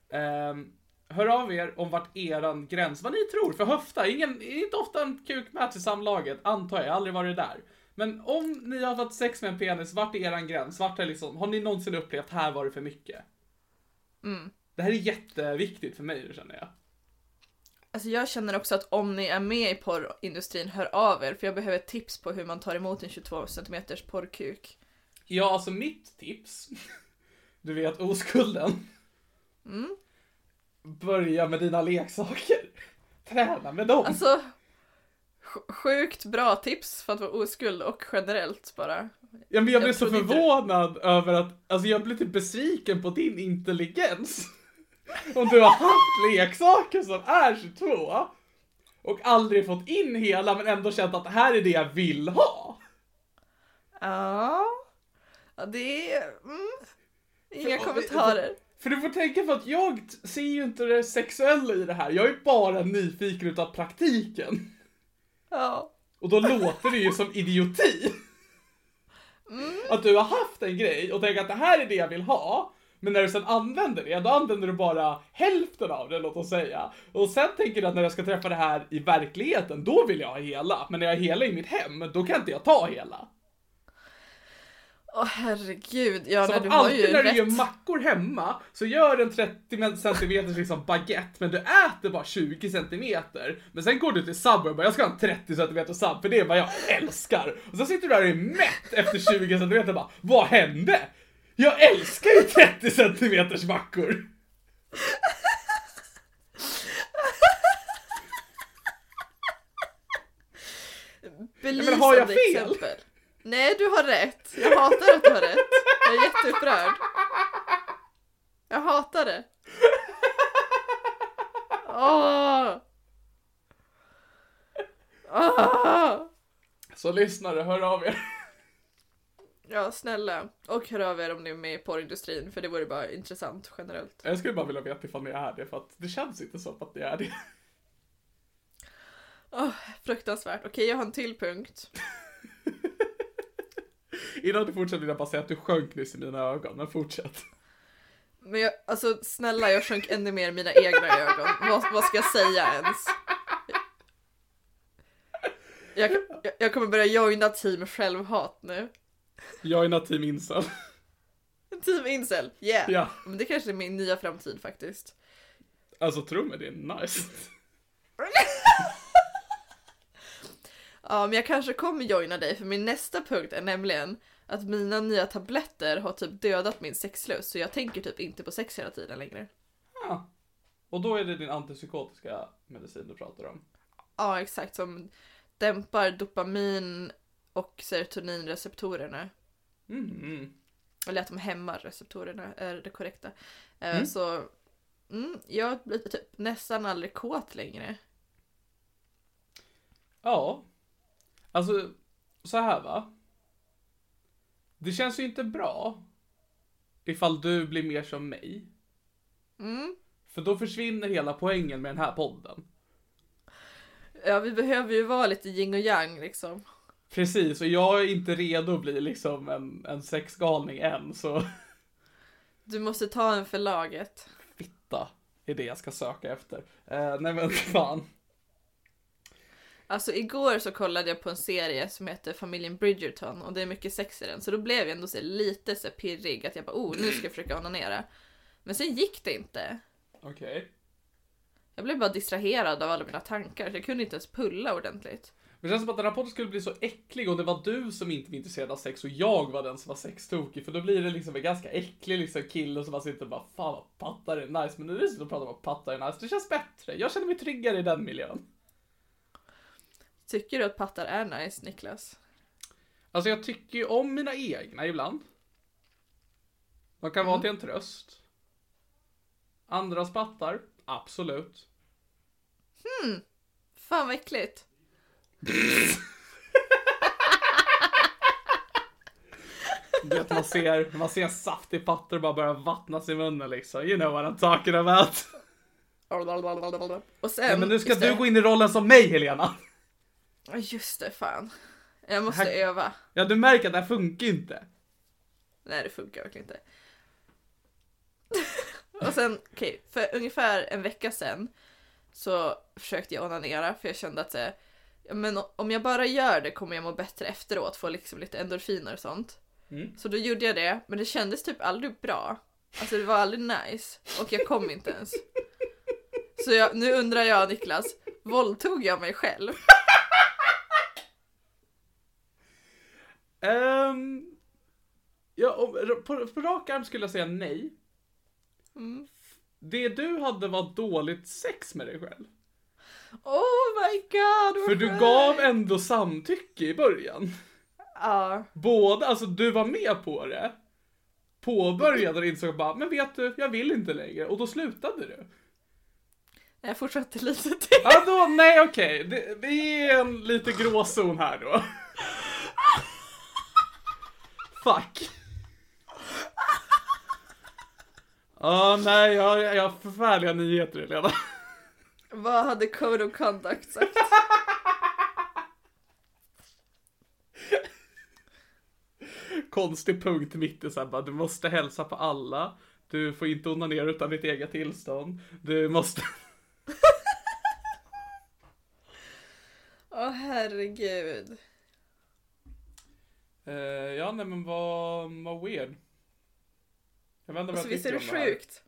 Ehm, hör av er om vart eran gräns, vad ni tror. För höfta, ingen, inte ofta en kuk mäts i samlaget, antar jag, aldrig varit där. Men om ni har haft sex med en penis, vart är eran gräns? Vart är liksom, har ni någonsin upplevt, här var det för mycket? Det här är jätteviktigt för mig, känner jag. Alltså jag känner också att om ni är med i porrindustrin, hör av er. För jag behöver tips på hur man tar emot en 22 cm porrkuk. Ja, alltså mitt tips. *laughs* Du vet oskulden. Börja med dina leksaker. Träna med dem. Alltså, sj- sjukt bra tips för att vara oskuld och generellt bara. ja, men jag blev jag så trodde inte- förvånad över att, alltså jag blev typ besviken på din intelligens. Om du har haft leksaker som är 22 och aldrig fått in hela men ändå känt att det här är det jag vill ha. Ja, ja det är... Mm. Inga För- kommentarer. För du får tänka på att jag ser ju inte det sexuella i det här. Jag är bara nyfiken utav praktiken. Ja. Och då låter det ju som idioti. Att du har haft en grej och tänker att det här är det jag vill ha. Men när du sen använder det, då använder du bara hälften av det, låt oss säga. Och sen tänker du att när jag ska träffa det här i verkligheten, då vill jag ha hela. Men när jag har hela i mitt hem, då kan inte jag ta hela. Åh herregud, ja Så nej, du har alltid ju när du rätt. gör mackor hemma, så gör en 30 cm liksom baguette, men du äter bara 20 cm. Men sen går du till Subway och bara, jag ska ha en 30 cm sub, för det är vad jag älskar. Och så sitter du där och är mätt efter 20 cm och bara, vad hände? Jag älskar ju 30 cm mackor! Belysande men har jag fel? exempel. Nej, du har rätt. Jag hatar att du har rätt. Jag är jätteupprörd. Jag hatar det. Åh! Åh! Så lyssnare, hör av er. Ja, snälla. Och hör av er om ni är med i porrindustrin, för det vore bara intressant generellt. Jag skulle bara vilja veta ifall ni är det, för att det känns inte som att ni är det. Åh, fruktansvärt. Okej, jag har en till punkt. *laughs* Innan du fortsätter vill jag bara säga att du sjönk nyss i mina ögon, men fortsätt. Men jag, alltså snälla, jag sjönk ännu mer i mina egna ögon. Vad, vad ska jag säga ens? Jag, jag, jag kommer börja joina team självhat nu. Jag är Natim Insel. *laughs* Team incel, yeah! Ja. Men det kanske är min nya framtid faktiskt. Alltså tro mig, det är nice. *laughs* Ja, men jag kanske kommer joina dig för min nästa punkt är nämligen att mina nya tabletter har typ dödat min sexlust så jag tänker typ inte på sex hela tiden längre. Ja. Och då är det din antipsykotiska medicin du pratar om. Ja, exakt som dämpar dopamin och serotoninreceptorerna. Mm. Eller att de hämmar receptorerna är det korrekta. Eh, Så mm, jag blir typ nästan aldrig kåt längre. Ja. Alltså, så här va. Det känns ju inte bra ifall du blir mer som mig. Mm. För då försvinner hela poängen med den här podden. Ja, vi behöver ju vara lite yin och yang liksom. Precis, och jag är inte redo att bli liksom en, en sexgalning än, så Du måste ta en för laget. fitta är det jag ska söka efter. Eh, nej men *laughs* fan. Alltså igår så kollade jag på en serie som heter Familjen Bridgerton och det är mycket sex i den så då blev jag ändå så lite så pirrig att jag bara oh nu ska jag försöka onanera. Men sen gick det inte. Okej. Jag blev bara distraherad av alla mina tankar så jag kunde inte ens pulla ordentligt. Det känns som att den här podden skulle bli så äcklig och det var du som inte var intresserad av sex och jag var den som var sextokig. För då blir det liksom en ganska äcklig liksom kille som bara sitter och bara fan vad pattar är nice. Men nu är det så att prata om att pattar är nice. Det känns bättre. Jag känner mig tryggare i den miljön. Tycker du att pattar är nice Niklas? Alltså jag tycker ju om mina egna ibland. De kan vara till en tröst. Andras pattar, absolut. Fan vad äckligt. Vet man ser, man ser saftig patter och bara börjar vattnas i munnen liksom. You know what I'm talking about. Och sen... Ja, men nu ska du det. gå in i rollen som mig Helena. Just det, fan. Jag måste Här- öva. Ja du märker att det här funkar inte. Nej, det funkar verkligen inte. *laughs* och sen, okej, för ungefär en vecka sedan så försökte jag onanera för jag kände att men om jag bara gör det kommer jag må bättre efteråt, få liksom lite endorfiner och sånt. Mm. Så då gjorde jag det, men det kändes typ aldrig bra. Alltså det var aldrig nice och jag kom inte ens. Så jag, nu undrar jag Niklas, våldtog jag mig själv? Ehm, ja, om- på, på rak arm skulle jag säga nej. Mm. Det du hade var dåligt sex med dig själv. Oh my god! För du gav ändå samtycke i början. Ja. Både, alltså du var med på det. Påbörjade och insåg bara, men vet du, jag vill inte längre. Och då slutade du. Jag fortsatte lite till. Ja då, nej okej. Det, det är en lite gråzon här då. Fuck. Ja, nej, jag, jag har förfärliga nyheter Helena. Vad hade Code of Conduct sagt? *laughs* Konstig punkt mitt i såhär bara, du måste hälsa på alla. Du får inte onanera utan ditt eget tillstånd. Du måste... *laughs* Åh herregud. Eh, ja, nej men vad, vad weird. Jag vet inte vad Alltså jag visst är det här. sjukt?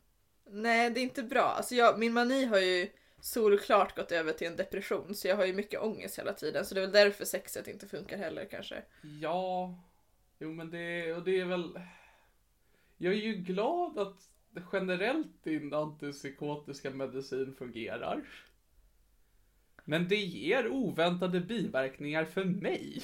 Nej det är inte bra. Alltså jag, min mani har ju solklart gått över till en depression så jag har ju mycket ångest hela tiden så det är väl därför sexet inte funkar heller kanske. Ja, jo men det, och det är väl... Jag är ju glad att generellt din antipsykotiska medicin fungerar. Men det ger oväntade biverkningar för mig.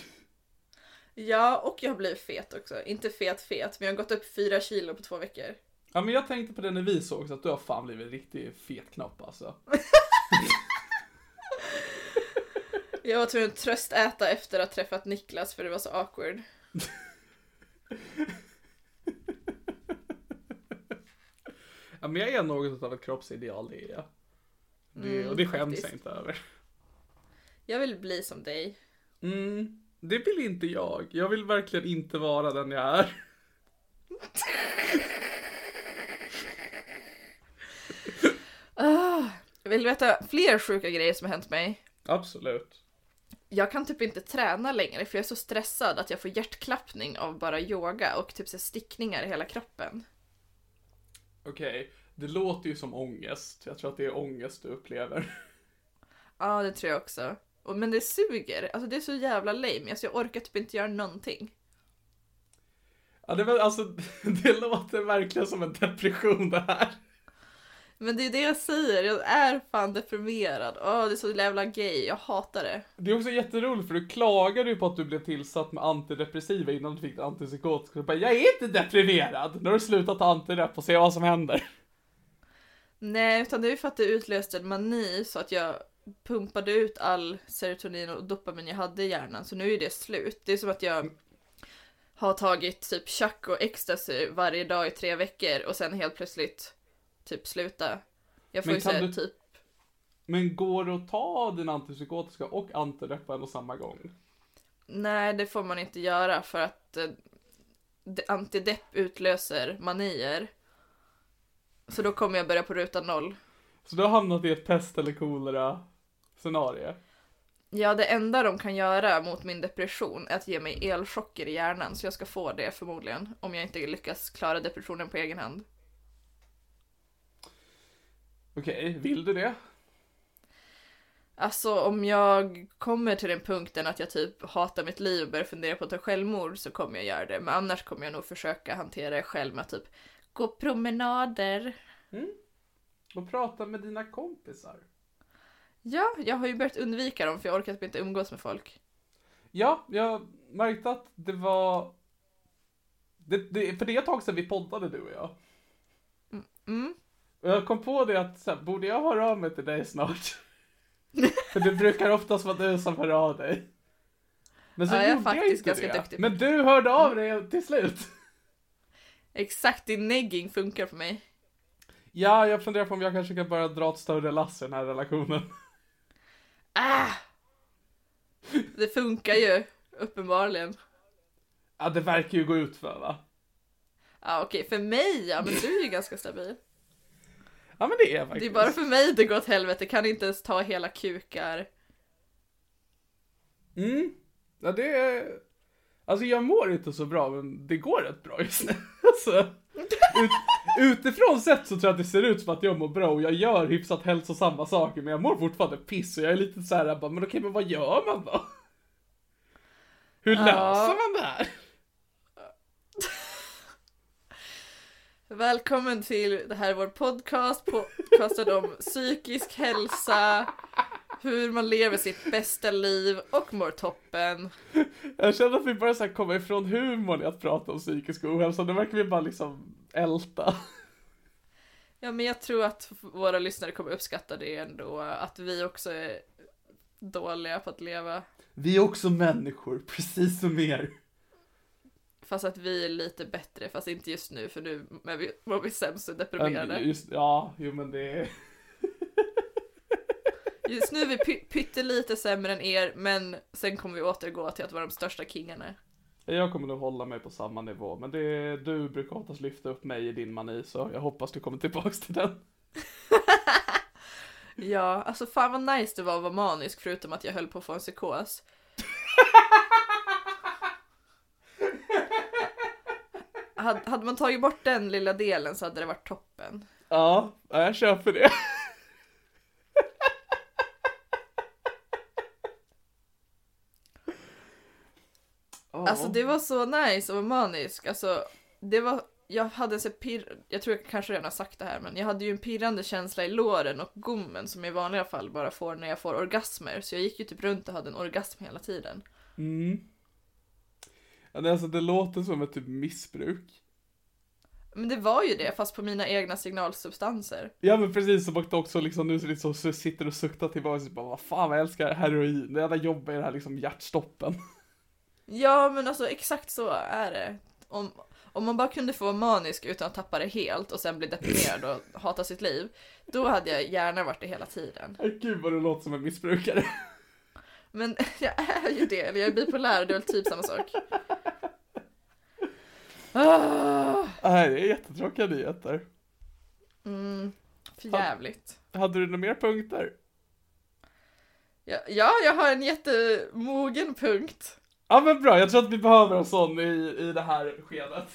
Ja och jag har blivit fet också. Inte fet fet men jag har gått upp fyra kilo på två veckor. Ja men jag tänkte på det när vi sågs att du har fan blivit en riktig fet knopp alltså. *laughs* *laughs* Jag var tvungen att tröstäta efter att ha träffat Niklas för det var så awkward. *laughs* Ja men jag är något av ett kroppsideal det är jag. Det, Mm, och det skäms faktiskt. jag inte över. Jag vill bli som dig. Mm, det vill inte jag. Jag vill verkligen inte vara den jag är. *laughs* Ah, vill veta fler sjuka grejer som har hänt mig. Absolut. Jag kan typ inte träna längre för jag är så stressad att jag får hjärtklappning av bara yoga och typ så stickningar i hela kroppen. Okej, det låter ju som ångest. Jag tror att det är ångest du upplever. Ja, det tror jag också. Men det suger. Alltså det är så jävla lame. Alltså jag orkar typ inte göra någonting. Ja, det, var, alltså, *laughs* det låter verkligen som en depression det här. Men det är det jag säger. Jag är fan deprimerad. Åh, det är så jävla gay. Jag hatar det. Det är också jätteroligt för du klagade ju på att du blev tillsatt med antidepressiva innan du fick antipsykotiska. Du bara, jag är inte deprimerad! Nu har du slutat ta antidepp och se vad som händer. Nej, utan det är för att det utlöste en mani så att jag pumpade ut all serotonin och dopamin jag hade i hjärnan så nu är det slut. Det är som att jag har tagit typ chack och ecstasy varje dag i tre veckor och sen helt plötsligt typ sluta. Jag får Men ju säga du- typ Men går det att ta din antipsykotiska och antidepp på samma gång? Nej, det får man inte göra för att eh, antidepp utlöser manier. Så då kommer jag börja på ruta noll. Så du har hamnat i ett pest eller kolera scenario? Ja, det enda de kan göra mot min depression är att ge mig elchocker i hjärnan, så jag ska få det förmodligen, om jag inte lyckas klara depressionen på egen hand. Okej, vill du det? Alltså om jag kommer till den punkten att jag typ hatar mitt liv och börjar fundera på att ta självmord så kommer jag göra det. Men annars kommer jag nog försöka hantera det själv med att typ gå promenader. Och prata med dina kompisar. Ja, jag har ju börjat undvika dem för jag orkar typ inte umgås med folk. Ja, jag märkte att det var... Det, det, för det är ett tag sedan vi poddade du och jag. Mm. Och jag kom på det att så här, borde jag höra av mig till dig snart? *laughs* för det brukar oftast vara du som hör av dig. Men så Ja, jag gjorde jag inte det. duktig Men du hörde av dig till slut. Exakt, din negging funkar för mig. Ja, jag funderar på om jag kanske kan börja dra ett större lass i den här relationen. Ah! Det funkar ju, uppenbarligen. Ja, det verkar ju gå ut för va? Ja okej, för mig ja, men du är ju ganska stabil. Ja, men det är Det faktiskt. är bara för mig det går åt helvete, kan inte ens ta hela kukar. Mm. Ja, det är... Alltså jag mår inte så bra, men det går rätt bra just nu. *laughs* Alltså, ut, utifrån sett så tror jag att det ser ut som att jag mår bra och jag gör hyfsat hälsosamma saker, men jag mår fortfarande piss och jag är lite så här, bara, men okej, men vad gör man då? Hur Ja. löser man det här? Välkommen till det här är vår podcast, podcastad om psykisk hälsa, hur man lever sitt bästa liv och mår toppen. Jag känner att vi börjar så komma ifrån humorn i att prata om psykisk ohälsa, nu verkar vi bara liksom älta. Ja men jag tror att våra lyssnare kommer uppskatta det ändå, att vi också är dåliga på att leva. Vi är också människor, precis som er. Fast att vi är lite bättre, fast inte just nu för nu är vi, var vi sämst och deprimerade. Just, ja, jo men det är... *laughs* Just nu är vi py- pyttelite sämre än er, men sen kommer vi återgå till att vara de största kingarna. Jag kommer nog hålla mig på samma nivå, men det är, du brukar oftast lyfta upp mig i din mani, så jag hoppas du kommer tillbaks till den. *laughs* Ja, alltså fan vad nice det var att vara manisk förutom att jag höll på att få en psykos. *laughs* Hade, hade man tagit bort den lilla delen så hade det varit toppen. Ja, ja, jag köper det. *laughs* Alltså det var så nice vara manisk. Alltså det var, jag hade så pirr, jag tror jag kanske redan har sagt det här men jag hade ju en pirrande känsla i låren och gommen som jag i vanliga fall bara får när jag får orgasmer. Så jag gick ju typ runt och hade en orgasm hela tiden. Mm. Alltså, det låter som ett typ missbruk. Men det var ju det fast på mina egna signalsubstanser. Ja men precis som att också liksom nu så liksom, så sitter och suktar tillbaka och bara vad fan vad jag älskar heroin, det enda jobbiga är det här liksom hjärtstoppen. Ja men alltså exakt så är det. Om, om man bara kunde få manisk utan att tappa det helt och sen bli deprimerad och hata sitt liv. Då hade jag gärna varit det hela tiden. Ay, Gud vad du låter som en missbrukare. Men *laughs* jag är ju det, eller jag är bipolär det är väl typ samma sak. Ah, Nej det är jättetråkiga nyheter. mm, för jävligt. Hade du några mer punkter? Ja, ja, jag har en jättemogen punkt. Ja men bra, jag tror att vi behöver en sån i, i det här skedet.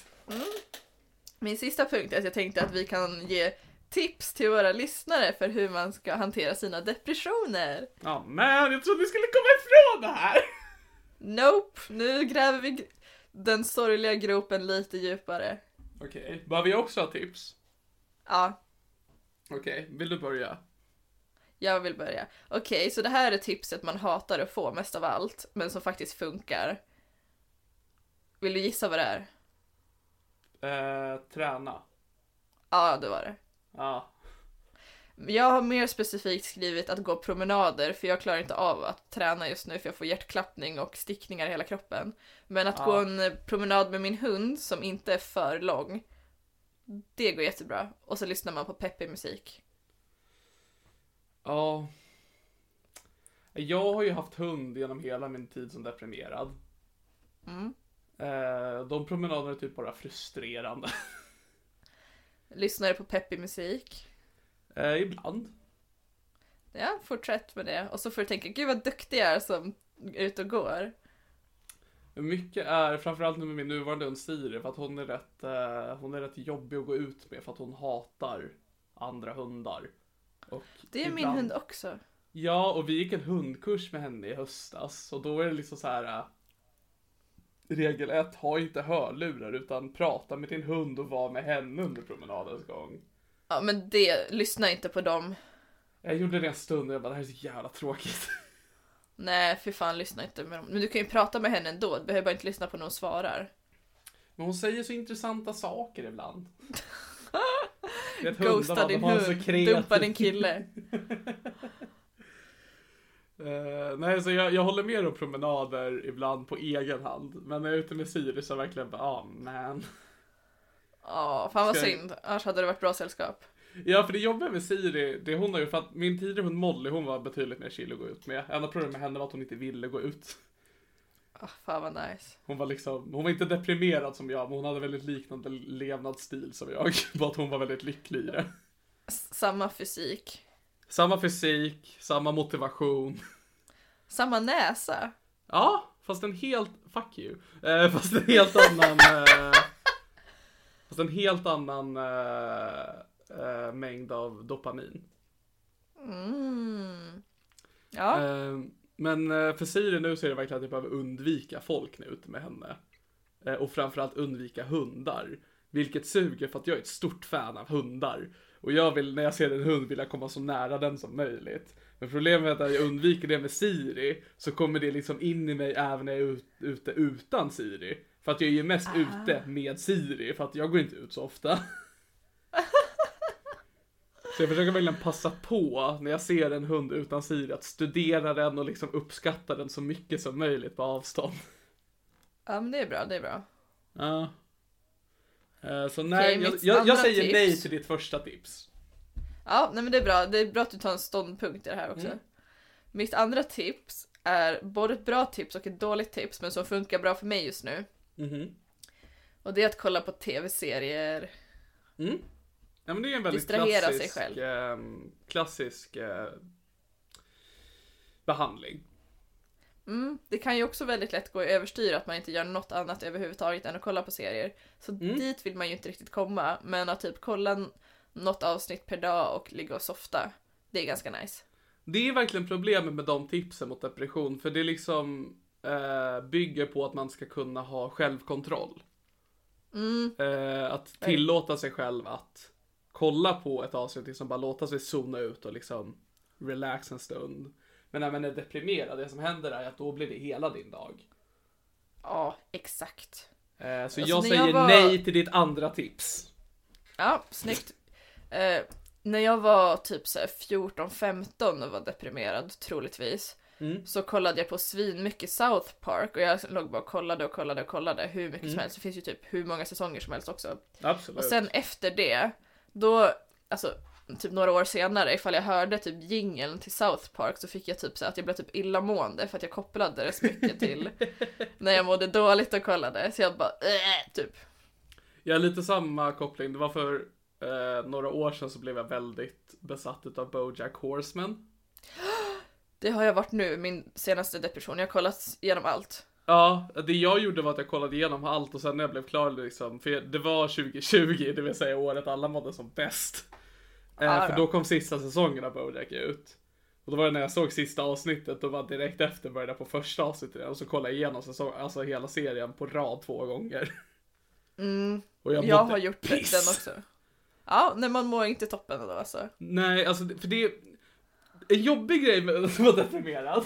Min sista punkt är att jag tänkte att vi kan ge tips till våra lyssnare för hur man ska hantera sina depressioner. Ja men jag trodde vi skulle komma ifrån det här! Nope, nu gräver vi den sorgliga gropen lite djupare. Okej, behöver jag också ha tips? Ja, Okej, vill du börja? jag vill börja. Okej, så det här är tipset man hatar att få mest av allt, men som faktiskt funkar. Vill du gissa vad det är? Eh, träna. Ja, det var det. Ja. Jag har mer specifikt skrivit att gå promenader för jag klarar inte av att träna just nu för jag får hjärtklappning och stickningar i hela kroppen. Men att Ja. gå en promenad med min hund som inte är för lång, det går jättebra. Och så lyssnar man på peppig musik. Ja. Jag har ju haft hund genom hela min tid som deprimerad. Mm. Eh, de promenaderna är typ bara frustrerande. *laughs* Lyssnar du på peppig musik? Eh, ibland. Ja, fortsätt med det. Och så får du tänka, gud vad duktig jag är som är ute och går. Mycket är, framförallt nu med min nuvarande hund Siri, för att hon är rätt, eh, hon är rätt jobbig att gå ut med för att hon hatar andra hundar. Och Det är min ibland- hund också. Ja, och vi gick en hundkurs med henne i höstas och då är det liksom så här. Regel ett, ha inte hörlurar utan prata med din hund och var med henne under promenadens gång. Ja, men det, lyssna inte på dem. Jag gjorde det en stund och jag bara, det här är så jävla tråkigt. Nej, för fan lyssna inte med dem. Men du kan ju prata med henne ändå, du behöver bara inte lyssna på när hon svarar. Men hon säger så intressanta saker ibland. Du *laughs* vet, Ghosta hundarna, din hund, dumpa din kille. *laughs* Eh, nej, så jag, jag håller med om promenader ibland på egen hand. Men när jag är ute med Siri så verkligen bara, ah man. Ja, fan vad Ska synd. Annars hade det varit bra sällskap. Ja, för det jobbiga med Siri, det hon har gjort, för att min tidigare hund Molly, hon var betydligt mer chill att gå ut med. Enda problemet med henne var att hon inte ville gå ut. Ah, fan vad nice. Hon var liksom, hon var inte deprimerad som jag, men hon hade väldigt liknande levnadsstil som jag. *laughs* Bara att hon var väldigt lycklig i det. Samma fysik. Samma fysik, samma motivation. Samma näsa. Ja, fast en helt, fuck you. Eh, fast en helt annan, eh, *laughs* fast en helt annan eh, eh, mängd av dopamin. Mm. Ja, Eh, Men eh, för Siri nu så är det verkligen att jag behöver undvika folk när jag är ute med henne. Och framförallt undvika hundar. Vilket suger för att jag är ett stort fan av hundar. Och jag vill, när jag ser en hund, vill jag komma så nära den som möjligt. Men problemet är att när jag undviker det med Siri, så kommer det liksom in i mig även när jag är ut, ute utan Siri. För att jag är ju mest ute med Siri, för att jag går inte ut så ofta. *laughs* Så jag försöker verkligen passa på när jag ser en hund utan Siri att studera den och liksom uppskatta den så mycket som möjligt på avstånd. ja men det är bra, det är bra. Ja. Eh, Så nej, Okej, jag, jag, jag säger tips. nej till ditt första tips. Ja, nej men det är bra. Det är bra att du tar en ståndpunkt i det här också. Mm. Mitt andra tips är både ett bra tips och ett dåligt tips, men som funkar bra för mig just nu. Mhm. Och det är att kolla på tv-serier. Mm. Ja men det är en väldigt Distrahera sig klassisk, själv. ehm, klassisk eh, behandling. Mm, det kan ju också väldigt lätt gå i överstyr att man inte gör något annat överhuvudtaget än att kolla på serier. Så Mm. dit vill man ju inte riktigt komma, men att typ kolla något avsnitt per dag och ligga och softa, det är ganska nice. Det är verkligen problemet med de tipsen mot depression, för det liksom eh, bygger på att man ska kunna ha självkontroll. Mm, Eh, att tillåta sig själv att kolla på ett avsnitt, liksom bara låta sig zona ut och liksom relax en stund. Men när man är deprimerad, det som händer är att då blir det hela din dag. ja, exakt. Eh, så Alltså, jag säger jag var- nej till ditt andra tips. Ja, snyggt. Eh, när jag var typ så här 14-15 och var deprimerad, troligtvis, Mm. så kollade jag på svin mycket South Park och jag låg bara och kollade och kollade och kollade hur mycket Mm. som helst. Det finns ju typ hur många säsonger som helst också. Absolut. Och sen efter det, då, alltså typ några år senare, ifall jag hörde typ jingeln till South Park så fick jag typ så att jag blev typ illamående för att jag kopplade det så mycket till *laughs* när jag mådde dåligt och kollade. Så jag bara äh, typ. Jag har lite samma koppling. Det var för eh, några år sedan så blev jag väldigt besatt av Bojack Horseman. *gasps* Det har jag varit nu, min senaste depression. Jag har kollat igenom allt. Ja, det jag gjorde var att jag kollade igenom allt och sen när jag blev klar liksom, för det var 2020, det vill säga året alla mådde som bäst. Ja, för då kom sista säsongen av Bojack ut. Och då var det när jag såg sista avsnittet och var direkt efter började på första avsnittet och så kollade jag igenom säsong, alltså hela serien på rad två gånger. Mm, Och jag, jag, har gjort piss. den också. Ja, när man mår inte toppen då alltså. Nej, alltså för det en jobbig grej med *laughs* att vara deprimerad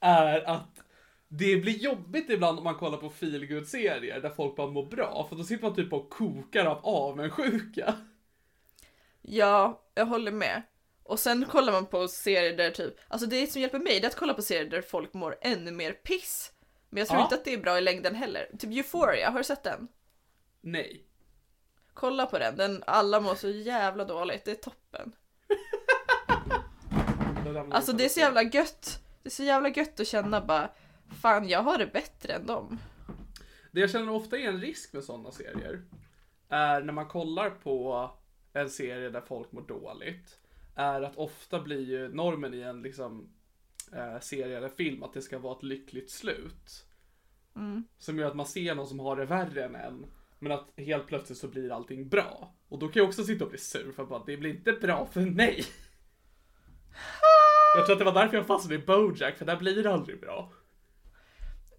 är att det blir jobbigt ibland om man kollar på feelgood serier där folk bara mår bra, för då sitter man typ och kokar av avundsjuka. Ja, jag håller med. Och sen kollar man på serier där typ, alltså det som hjälper mig det är att kolla på serier där folk mår ännu mer piss. Men jag tror Ja. inte att det är bra i längden heller. Typ Euphoria, har du sett den? Nej. Kolla på den, den alla mår så jävla dåligt, det är toppen. *laughs* Alltså det är så jävla gött. Det är så jävla gött att känna bara, fan jag har det bättre än dem. Det jag känner ofta är en risk med sådana serier är när man kollar på en serie där folk mår dåligt är att ofta blir ju normen i en liksom eh, serie eller film att det ska vara ett lyckligt slut. Som gör att man ser någon som har det värre än en men att helt plötsligt så blir allting bra. Och då kan jag också sitta och bli sur för att bara, det blir inte bra för mig. Jag tror att det var därför jag fastnade i Bojack för där blir det aldrig bra.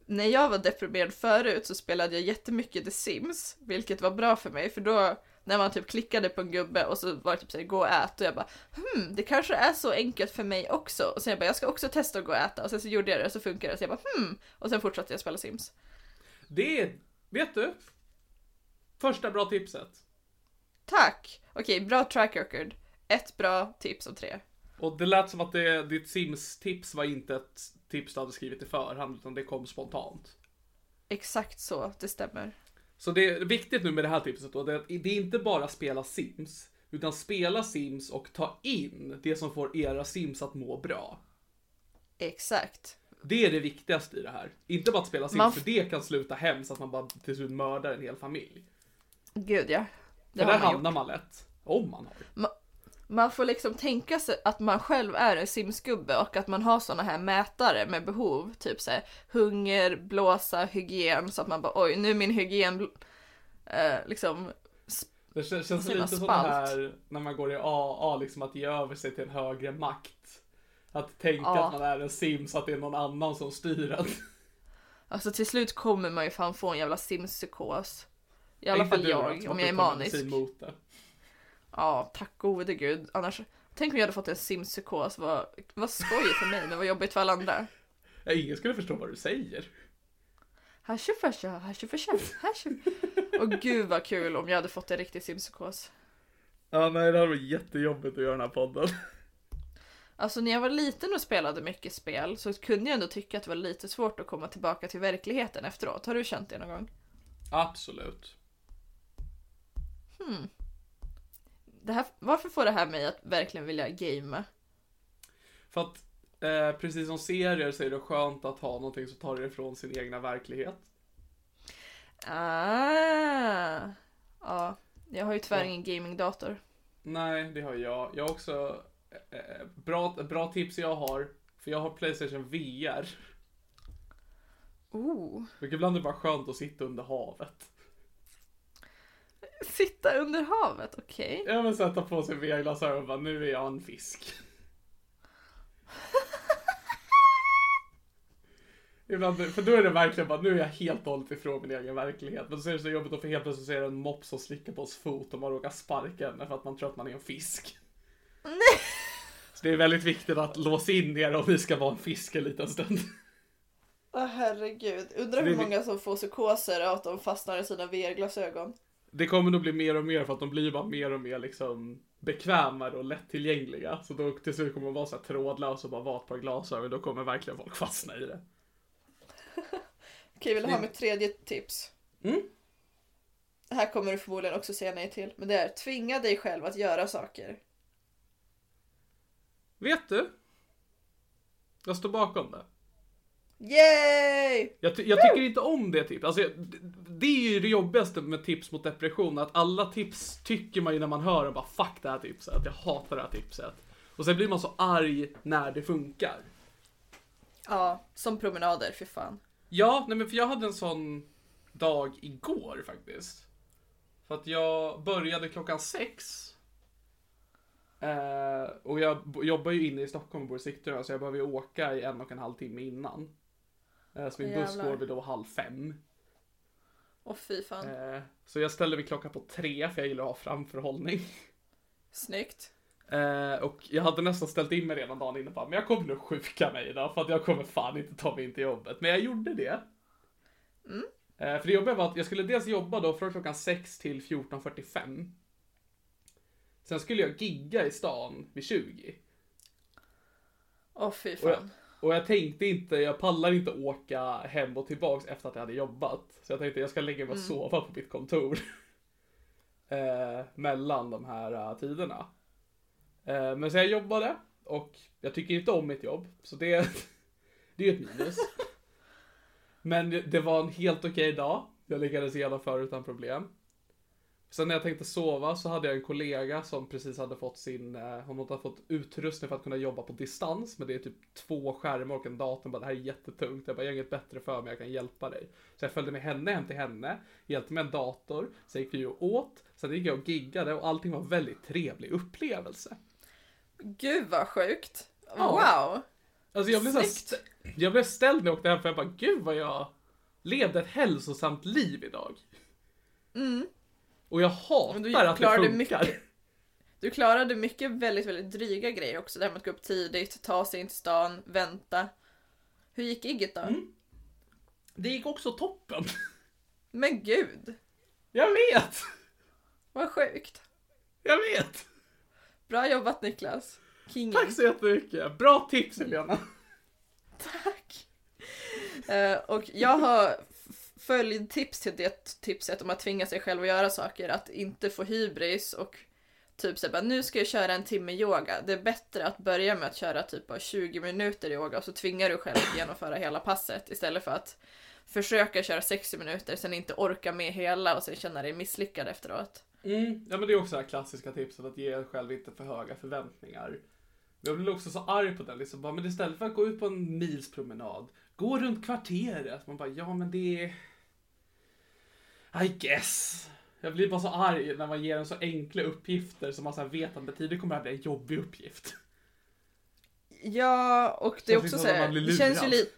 När jag var deprimerad förut så spelade jag jättemycket The Sims, vilket var bra för mig för då när man typ klickade på en gubbe och så var det typ såhär gå och ät och jag bara hmm, det kanske är så enkelt för mig också och sen jag bara jag ska också testa att gå och äta och sen så gjorde jag det och så funkade det så jag bara hmm och sen fortsatte jag spela Sims. Det är, vet du? Första bra tipset. Tack! Okej, bra track record. Ett bra tips av tre. Och det lät som att det, ditt Sims-tips var inte ett tips du hade skrivit i förhand, utan det kom spontant. Exakt så, det stämmer. Så det är viktigt nu med det här tipset då, det är, att det är inte bara spela Sims, utan spela Sims och ta in det som får era Sims att må bra. Exakt. Det är det viktigaste i det här. Inte bara att spela Sims, Man för det kan sluta hemskt att man bara till slut mördar en hel familj. Gud ja. Det För där man hamnar gjort. man lätt. Om man har. Man får liksom tänka sig att man själv är en simsgubbe och att man har såna här mätare med behov, typ så här, hunger, blåsa, hygien, så att man bara oj, nu är min hygien eh, liksom Det känns, känns lite som det spalt. här när man går i AA, liksom att ge över sig till en högre makt. Att tänka Ja. att man är en sim så att det är någon annan som styr en. *laughs* Alltså till slut kommer man ju fan få en jävla simspsykos. I alla fall jag, som om jag är manisk. Ja, tack gode gud. Annars, tänk om jag hade fått en simspsykos. Vad, vad skoj för mig, men vad jobbigt för alla andra. Ja, ingen skulle förstå vad du säger. Hashufasha, hashufasha, hashu. Och gud vad kul om jag hade fått en riktig simpsykos. Ja, nej, det hade varit jättejobbigt att göra den här podden. Alltså när jag var liten och spelade mycket spel så kunde jag ändå tycka att det var lite svårt att komma tillbaka till verkligheten efteråt. Har du känt det någon gång? Absolut. Det här, varför får det här mig att verkligen vilja gamea? För att eh, precis som serier så är det skönt att ha någonting som tar ifrån sin egna verklighet. Ah, ja, jag har ju tyvärr Ja. ingen gamingdator. Nej, det har jag. Jag har också eh, bra, bra tips jag har. För jag har Playstation VR. Oh. Ibland är det bara skönt att sitta under havet. Sitta under havet, okej. Jag vill sätta på sig VR-glasögon och bara, nu är jag en fisk. *laughs* Ibland, för då är det verkligen bara, nu är jag helt och hållet ifrån min egen verklighet. Men så är det så jobbigt att för helt plötsligt det en mopp som slickar på ens fot och man råkar sparka henne för att man tror att man är en fisk. Så det är väldigt viktigt att låsa in er om ni ska vara en fisk en liten stund. Åh herregud, undrar hur många som får psykoser av att de fastnar i sina VR-glasögon. Det kommer nog bli mer och mer för att de blir bara mer och mer liksom bekvämare och lättillgängliga. Så då till slut kommer de vara så här trådlösa och bara vara ett par glasögon. Då kommer verkligen folk fastna i det. *laughs* Okej, vill du ha mitt tredje tips? Mm. Det här kommer du förmodligen också säga nej till. Men det är tvinga dig själv att göra saker. Vet du? Jag står bakom det. Yay! Jag, ty- jag tycker inte om det tipset. Alltså, det- är ju det jobbigaste med tips mot depression. Att alla tips tycker man ju när man hör dem bara fuck det här tipset. Jag hatar det här tipset. Och sen blir man så arg när det funkar. Ja, som promenader, för fan. Ja, nej men för jag hade en sån dag igår faktiskt. För att jag började klockan sex. Eh, och jag jobbar ju inne i Stockholm och bor i Sigtuna så jag behöver ju åka i en och en halv timme innan. Eh, så min buss går vid då halv fem. Åh fy fan. Eh, så jag ställde min klocka på tre för jag gillar att ha framförhållning. Snyggt. Eh, och jag hade nästan ställt in mig redan dagen innan bara, men jag kommer nog sjuka mig idag för att jag kommer fan inte ta mig in till jobbet. Men jag gjorde det. Eh, för det jobbiga var att jag skulle dels jobba då från klockan 6 till 14.45. Sen skulle jag gigga i stan vid 20. Åh fy Och jag, fan. Och jag tänkte inte, jag pallar inte åka hem och tillbaks efter att jag hade jobbat. Så jag tänkte jag ska lägga mig och sova på mitt kontor. *laughs* eh, mellan de här eh, tiderna. Eh, men så jag jobbade och jag tycker inte om mitt jobb. Så det, *laughs* det är ju ett minus. *laughs* men det, det var en helt okej dag. Jag lyckades genomföra utan problem. Sen när jag tänkte sova så hade jag en kollega som precis hade fått sin, eh, hon hade fått utrustning för att kunna jobba på distans. Men det är typ två skärmar och en dator. Bara, det här är jättetungt. Jag bara, jag har inget bättre för mig, jag kan hjälpa dig. Så jag följde med henne hem till henne, hjälpte med en dator. Sen gick vi och åt, sen gick jag och giggade och allting var en väldigt trevlig upplevelse. Gud vad sjukt. Ja. Wow. Alltså jag blev, så st- jag blev ställd när jag åkte hem för jag bara, gud vad jag levde ett hälsosamt liv idag. Och jag hatar du att det funkar. mycket. Du klarade mycket väldigt, väldigt dryga grejer också. Det här med att gå upp tidigt, ta sig in till stan, vänta. Hur gick gigget då? Mm. Det gick också toppen. Men gud, Jag vet! vad sjukt. Jag vet! Bra jobbat Niklas. Kingen. Tack så jättemycket. Bra tips Helena. Tack. Eh, och jag har följdtips till det tipset om att tvinga sig själv att göra saker. Att inte få hybris och typ såhär, bara, nu ska jag köra en timme yoga. Det är bättre att börja med att köra typ bara 20 minuter yoga och så tvingar du själv att genomföra hela passet istället för att försöka köra 60 minuter, sen inte orka med hela och sen känna dig misslyckad efteråt. Mm, ja men det är också det här klassiska tipset att ge er själv inte för höga förväntningar. Jag blir också så arg på den liksom bara, men istället för att gå ut på en mils promenad, gå runt kvarteret. Man bara, ja men det är... I guess. Jag blir bara så arg när man ger en så enkla uppgifter som man så vet att med tiden kommer det här bli en jobbig uppgift. Ja, och det är också så här, det känns ju lite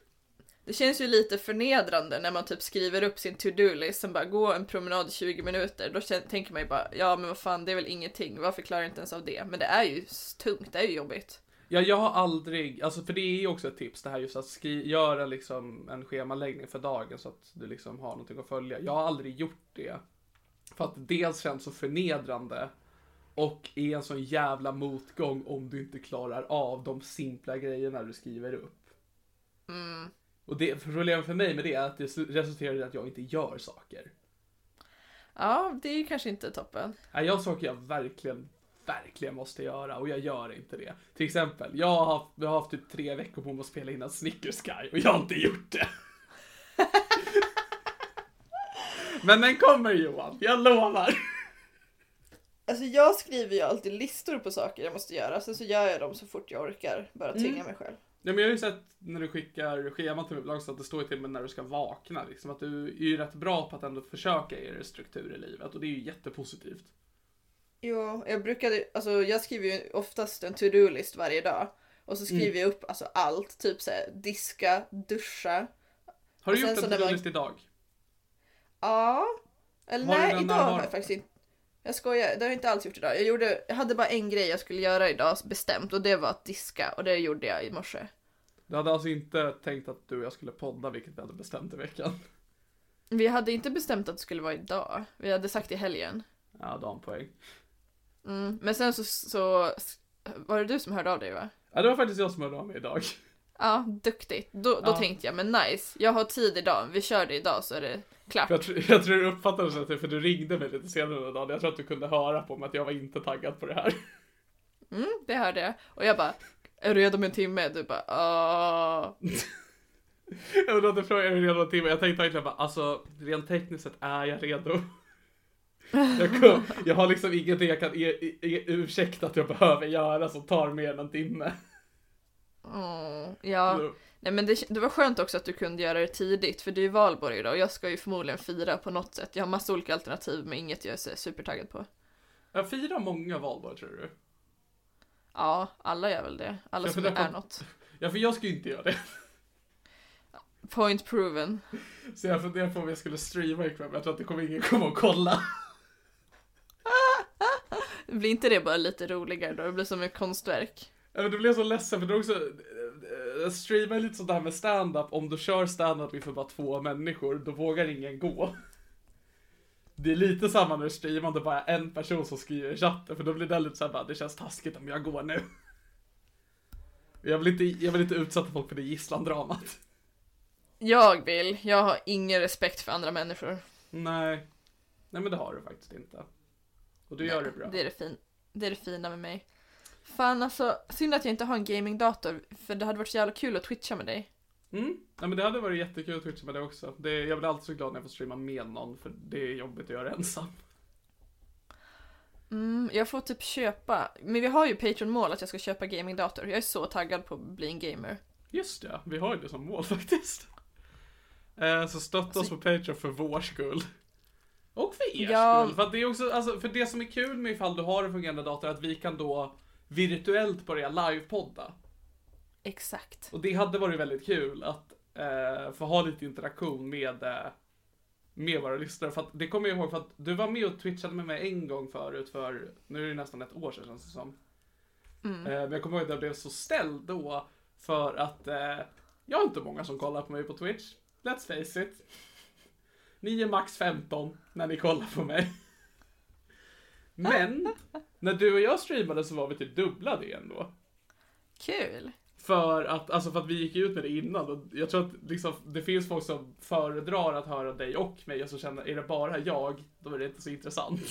det känns ju lite förnedrande när man typ skriver upp sin to-do-list som bara gå en promenad i 20 minuter. Då tänker man ju bara, ja men vad fan det är väl ingenting, varför klarar jag inte ens av det? Men det är ju tungt, det är ju jobbigt. Ja, jag har aldrig, alltså för det är ju också ett tips det här just att skri- göra liksom en schemaläggning för dagen så att du liksom har någonting att följa. Jag har aldrig gjort det. För att det dels känns så förnedrande och är en sån jävla motgång om du inte klarar av de simpla grejerna du skriver upp. Och det, problemet för mig med det är att det resulterar i att jag inte gör saker. Ja, det är ju kanske inte toppen. Nej, jag saker jag verkligen, verkligen måste göra och jag gör inte det. Till exempel, jag har haft, jag har haft typ tre veckor på mig att spela in en Snickers Sky och jag har inte gjort det. *laughs* Men den kommer Johan, jag lovar. Alltså jag skriver ju alltid listor på saker jag måste göra, sen så gör jag dem så fort jag orkar. Bara tvinga mig själv. Ja, men jag har ju sett när du skickar scheman till mig ibland så att det står ju till och med när du ska vakna. Liksom, att du är ju rätt bra på att ändå försöka ge dig struktur i livet och det är ju jättepositivt. Jo, jag brukade, alltså jag skriver ju oftast en to-do-list varje dag. Och så skriver jag upp alltså allt, typ såhär diska, duscha. Har du gjort en när man- to-do-list idag? Ja. Eller Har nej, idag har jag faktiskt inte. Jag skojar, det har jag inte alls gjort idag. Jag, gjorde, jag hade bara en grej jag skulle göra idag bestämt och det var att diska och det gjorde jag i morse. Du hade alltså inte tänkt att du och jag skulle podda, vilket vi hade bestämt i veckan? Vi hade inte bestämt att det skulle vara idag. Vi hade sagt i helgen. Ja, du har en poäng. Mm. Men sen så, så var det du som hörde av dig va? Ja, det var faktiskt jag som hörde av mig idag. Ja, duktigt. Då, då Ja. tänkte jag, men nice. Jag har tid idag. Vi kör det idag så är det klart. Jag, tror- jag tror du uppfattade det för du ringde mig lite senare under dagen. Jag tror att du kunde höra på mig att jag var inte taggad på det här. Mm, det hörde jag. Och jag bara, är du redo med en timme? Du bara, ah. *laughs* Jag undrar om du frågade är du redo en timme. Jag tänkte verkligen bara, alltså rent tekniskt sett är jag redo. Jag, kom, jag har liksom ingenting jag kan e, e, ursäkta att jag behöver göra som tar mer än en timme. Mm, ja. Så- Nej men det, det var skönt också att du kunde göra det tidigt för det är ju valborg idag och jag ska ju förmodligen fira på något sätt. Jag har massa olika alternativ men inget jag är supertaggad på. Jag firar många valborg tror du? Ja, alla gör väl det. Alla Jag som är på- något. Ja, för jag ska ju inte göra det. Point proven. Så jag funderar på om jag skulle streama ikväll, men jag tror att det kommer ingen komma och kolla. Blir inte det bara lite roligare då? Det blir som ett konstverk. Ja, men det blev så ledsen för det är också, äh, streama är lite sånt här med stand-up, om du kör stand-up inför bara två människor, då vågar ingen gå. det är lite samma när du streamar om det bara är en person som skriver i chatten för då blir det lite såhär bara, det känns taskigt om jag går nu. Jag vill inte, jag vill inte utsätta folk för det gisslandramat. Jag vill. Jag har ingen respekt för andra människor. Nej. Nej men det har du faktiskt inte. Och du gör det bra. Det är det, fin det är det fina med mig. Fan alltså, synd att jag inte har en gamingdator, för det hade varit så jävla kul att twitcha med dig. Mm. Ja, men det hade varit jättekul att twitcha med det också. Det, jag blir alltid så glad när jag får streama med någon, för det är jobbigt att göra ensam. Mm, jag får typ köpa, men vi har ju Patreon-mål att jag ska köpa gamingdator. Jag är så taggad på att bli en gamer. Just det, vi har ju det som mål *laughs* faktiskt. Eh, så stötta oss på Patreon för vår skull. Och för er Ja. skull. För, att det är också, alltså, för det som är kul med ifall du har en fungerande dator är att vi kan då virtuellt börja livepodda. Exakt. Och det hade varit väldigt kul att eh, få ha lite interaktion med, eh, med våra lyssnare. För att det kommer jag ihåg för att du var med och twitchade med mig en gång förut för, nu är det nästan ett år sedan känns det som. Eh, men jag kommer ihåg att jag blev så ställd då för att eh, jag har inte många som kollar på mig på Twitch. Let's face it. Ni är max 15 när ni kollar på mig. *laughs* Men när du och jag streamade så var vi typ dubbla det ändå. Kul. För att, alltså för att vi gick ut med det innan och jag tror att liksom, det finns folk som föredrar att höra dig och mig och så känner, är det bara jag, då är det inte så intressant.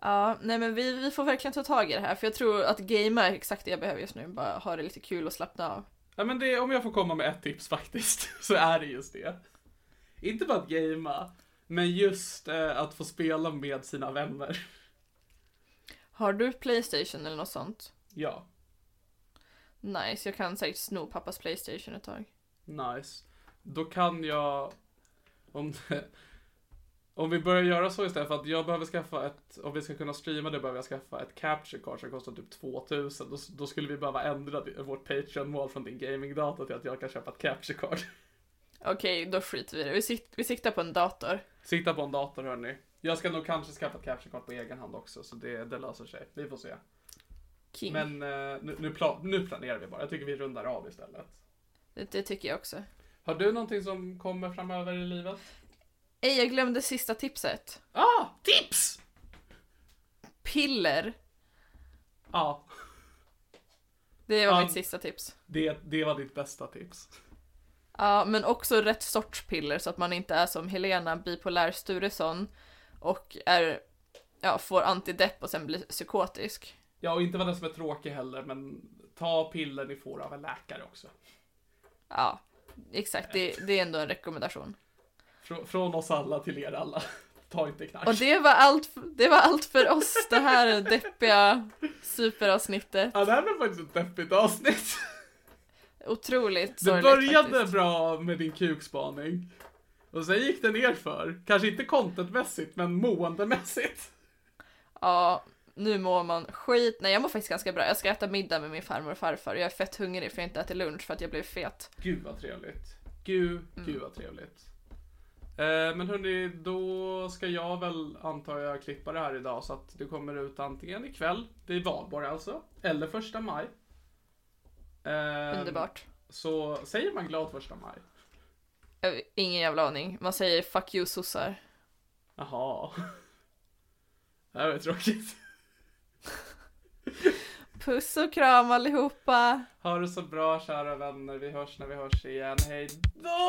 Ja, nej men vi, vi får verkligen ta tag i det här, för jag tror att gamea är exakt det jag behöver just nu. Bara ha det lite kul och slappna av. Ja men det, om jag får komma med ett tips faktiskt, *laughs* så är det just det. Inte bara att gamea, men just eh, att få spela med sina vänner. Har du Playstation eller något sånt? Ja, Nice, jag kan säkert sno pappas Playstation ett tag. nice. Då kan jag, om, *laughs* om vi börjar göra så istället för att jag behöver skaffa ett, om vi ska kunna streama det behöver jag skaffa ett capture card som kostar typ 2000. Då, då skulle vi behöva ändra vårt Patreon-mål från din gamingdata till att jag kan köpa ett capture card. *laughs* Okej, då skiter vi i det. Vi, sikt, vi siktar på en dator. Sikta på en dator hörni. Jag ska nog kanske skaffa ett card på egen hand också, så det, det löser sig. Vi får se. King. Men eh, nu, nu, pla- nu planerar vi bara. Jag tycker vi rundar av istället. Det, det tycker jag också. Har du någonting som kommer framöver i livet? Ej, jag glömde sista tipset. Ah, tips! Piller. Ja, Det var Ja. mitt sista tips. det, det var ditt bästa tips. Ja, men också rätt sorts piller så att man inte är som Helena bipolär Sturesson och är, ja, får antidepp och sen blir psykotisk. Ja, och inte vara den som är tråkig heller, men ta piller ni får av en läkare också. Ja, exakt. Det, det är ändå en rekommendation. Frå, från oss alla till er alla. *laughs* Ta inte knark. Och det var allt, det var allt för oss, det här deppiga superavsnittet. Ja, det här blev faktiskt ett deppigt avsnitt. *laughs* Otroligt Det sorgligt började faktiskt. bra med din kukspaning. Och sen gick det ner för. Kanske inte contentmässigt, men måendemässigt. Ja, nu mår man skit. Nej, jag mår faktiskt ganska bra. Jag ska äta middag med min farmor och farfar jag är fett hungrig för jag inte ätit lunch för att jag blev fet. Gud vad trevligt. Gud, gud vad trevligt. Eh, men hörni, då ska jag väl antar jag klippa det här idag så att det kommer ut antingen ikväll, det är valborg alltså, eller första maj. Eh, Underbart. Så säger man glad första maj? Ingen jävla aning. Man säger 'fuck you sossar'. Jaha. Det här var tråkigt. *laughs* Puss och kram allihopa! Ha det så bra kära vänner, vi hörs när vi hörs igen. Hej då!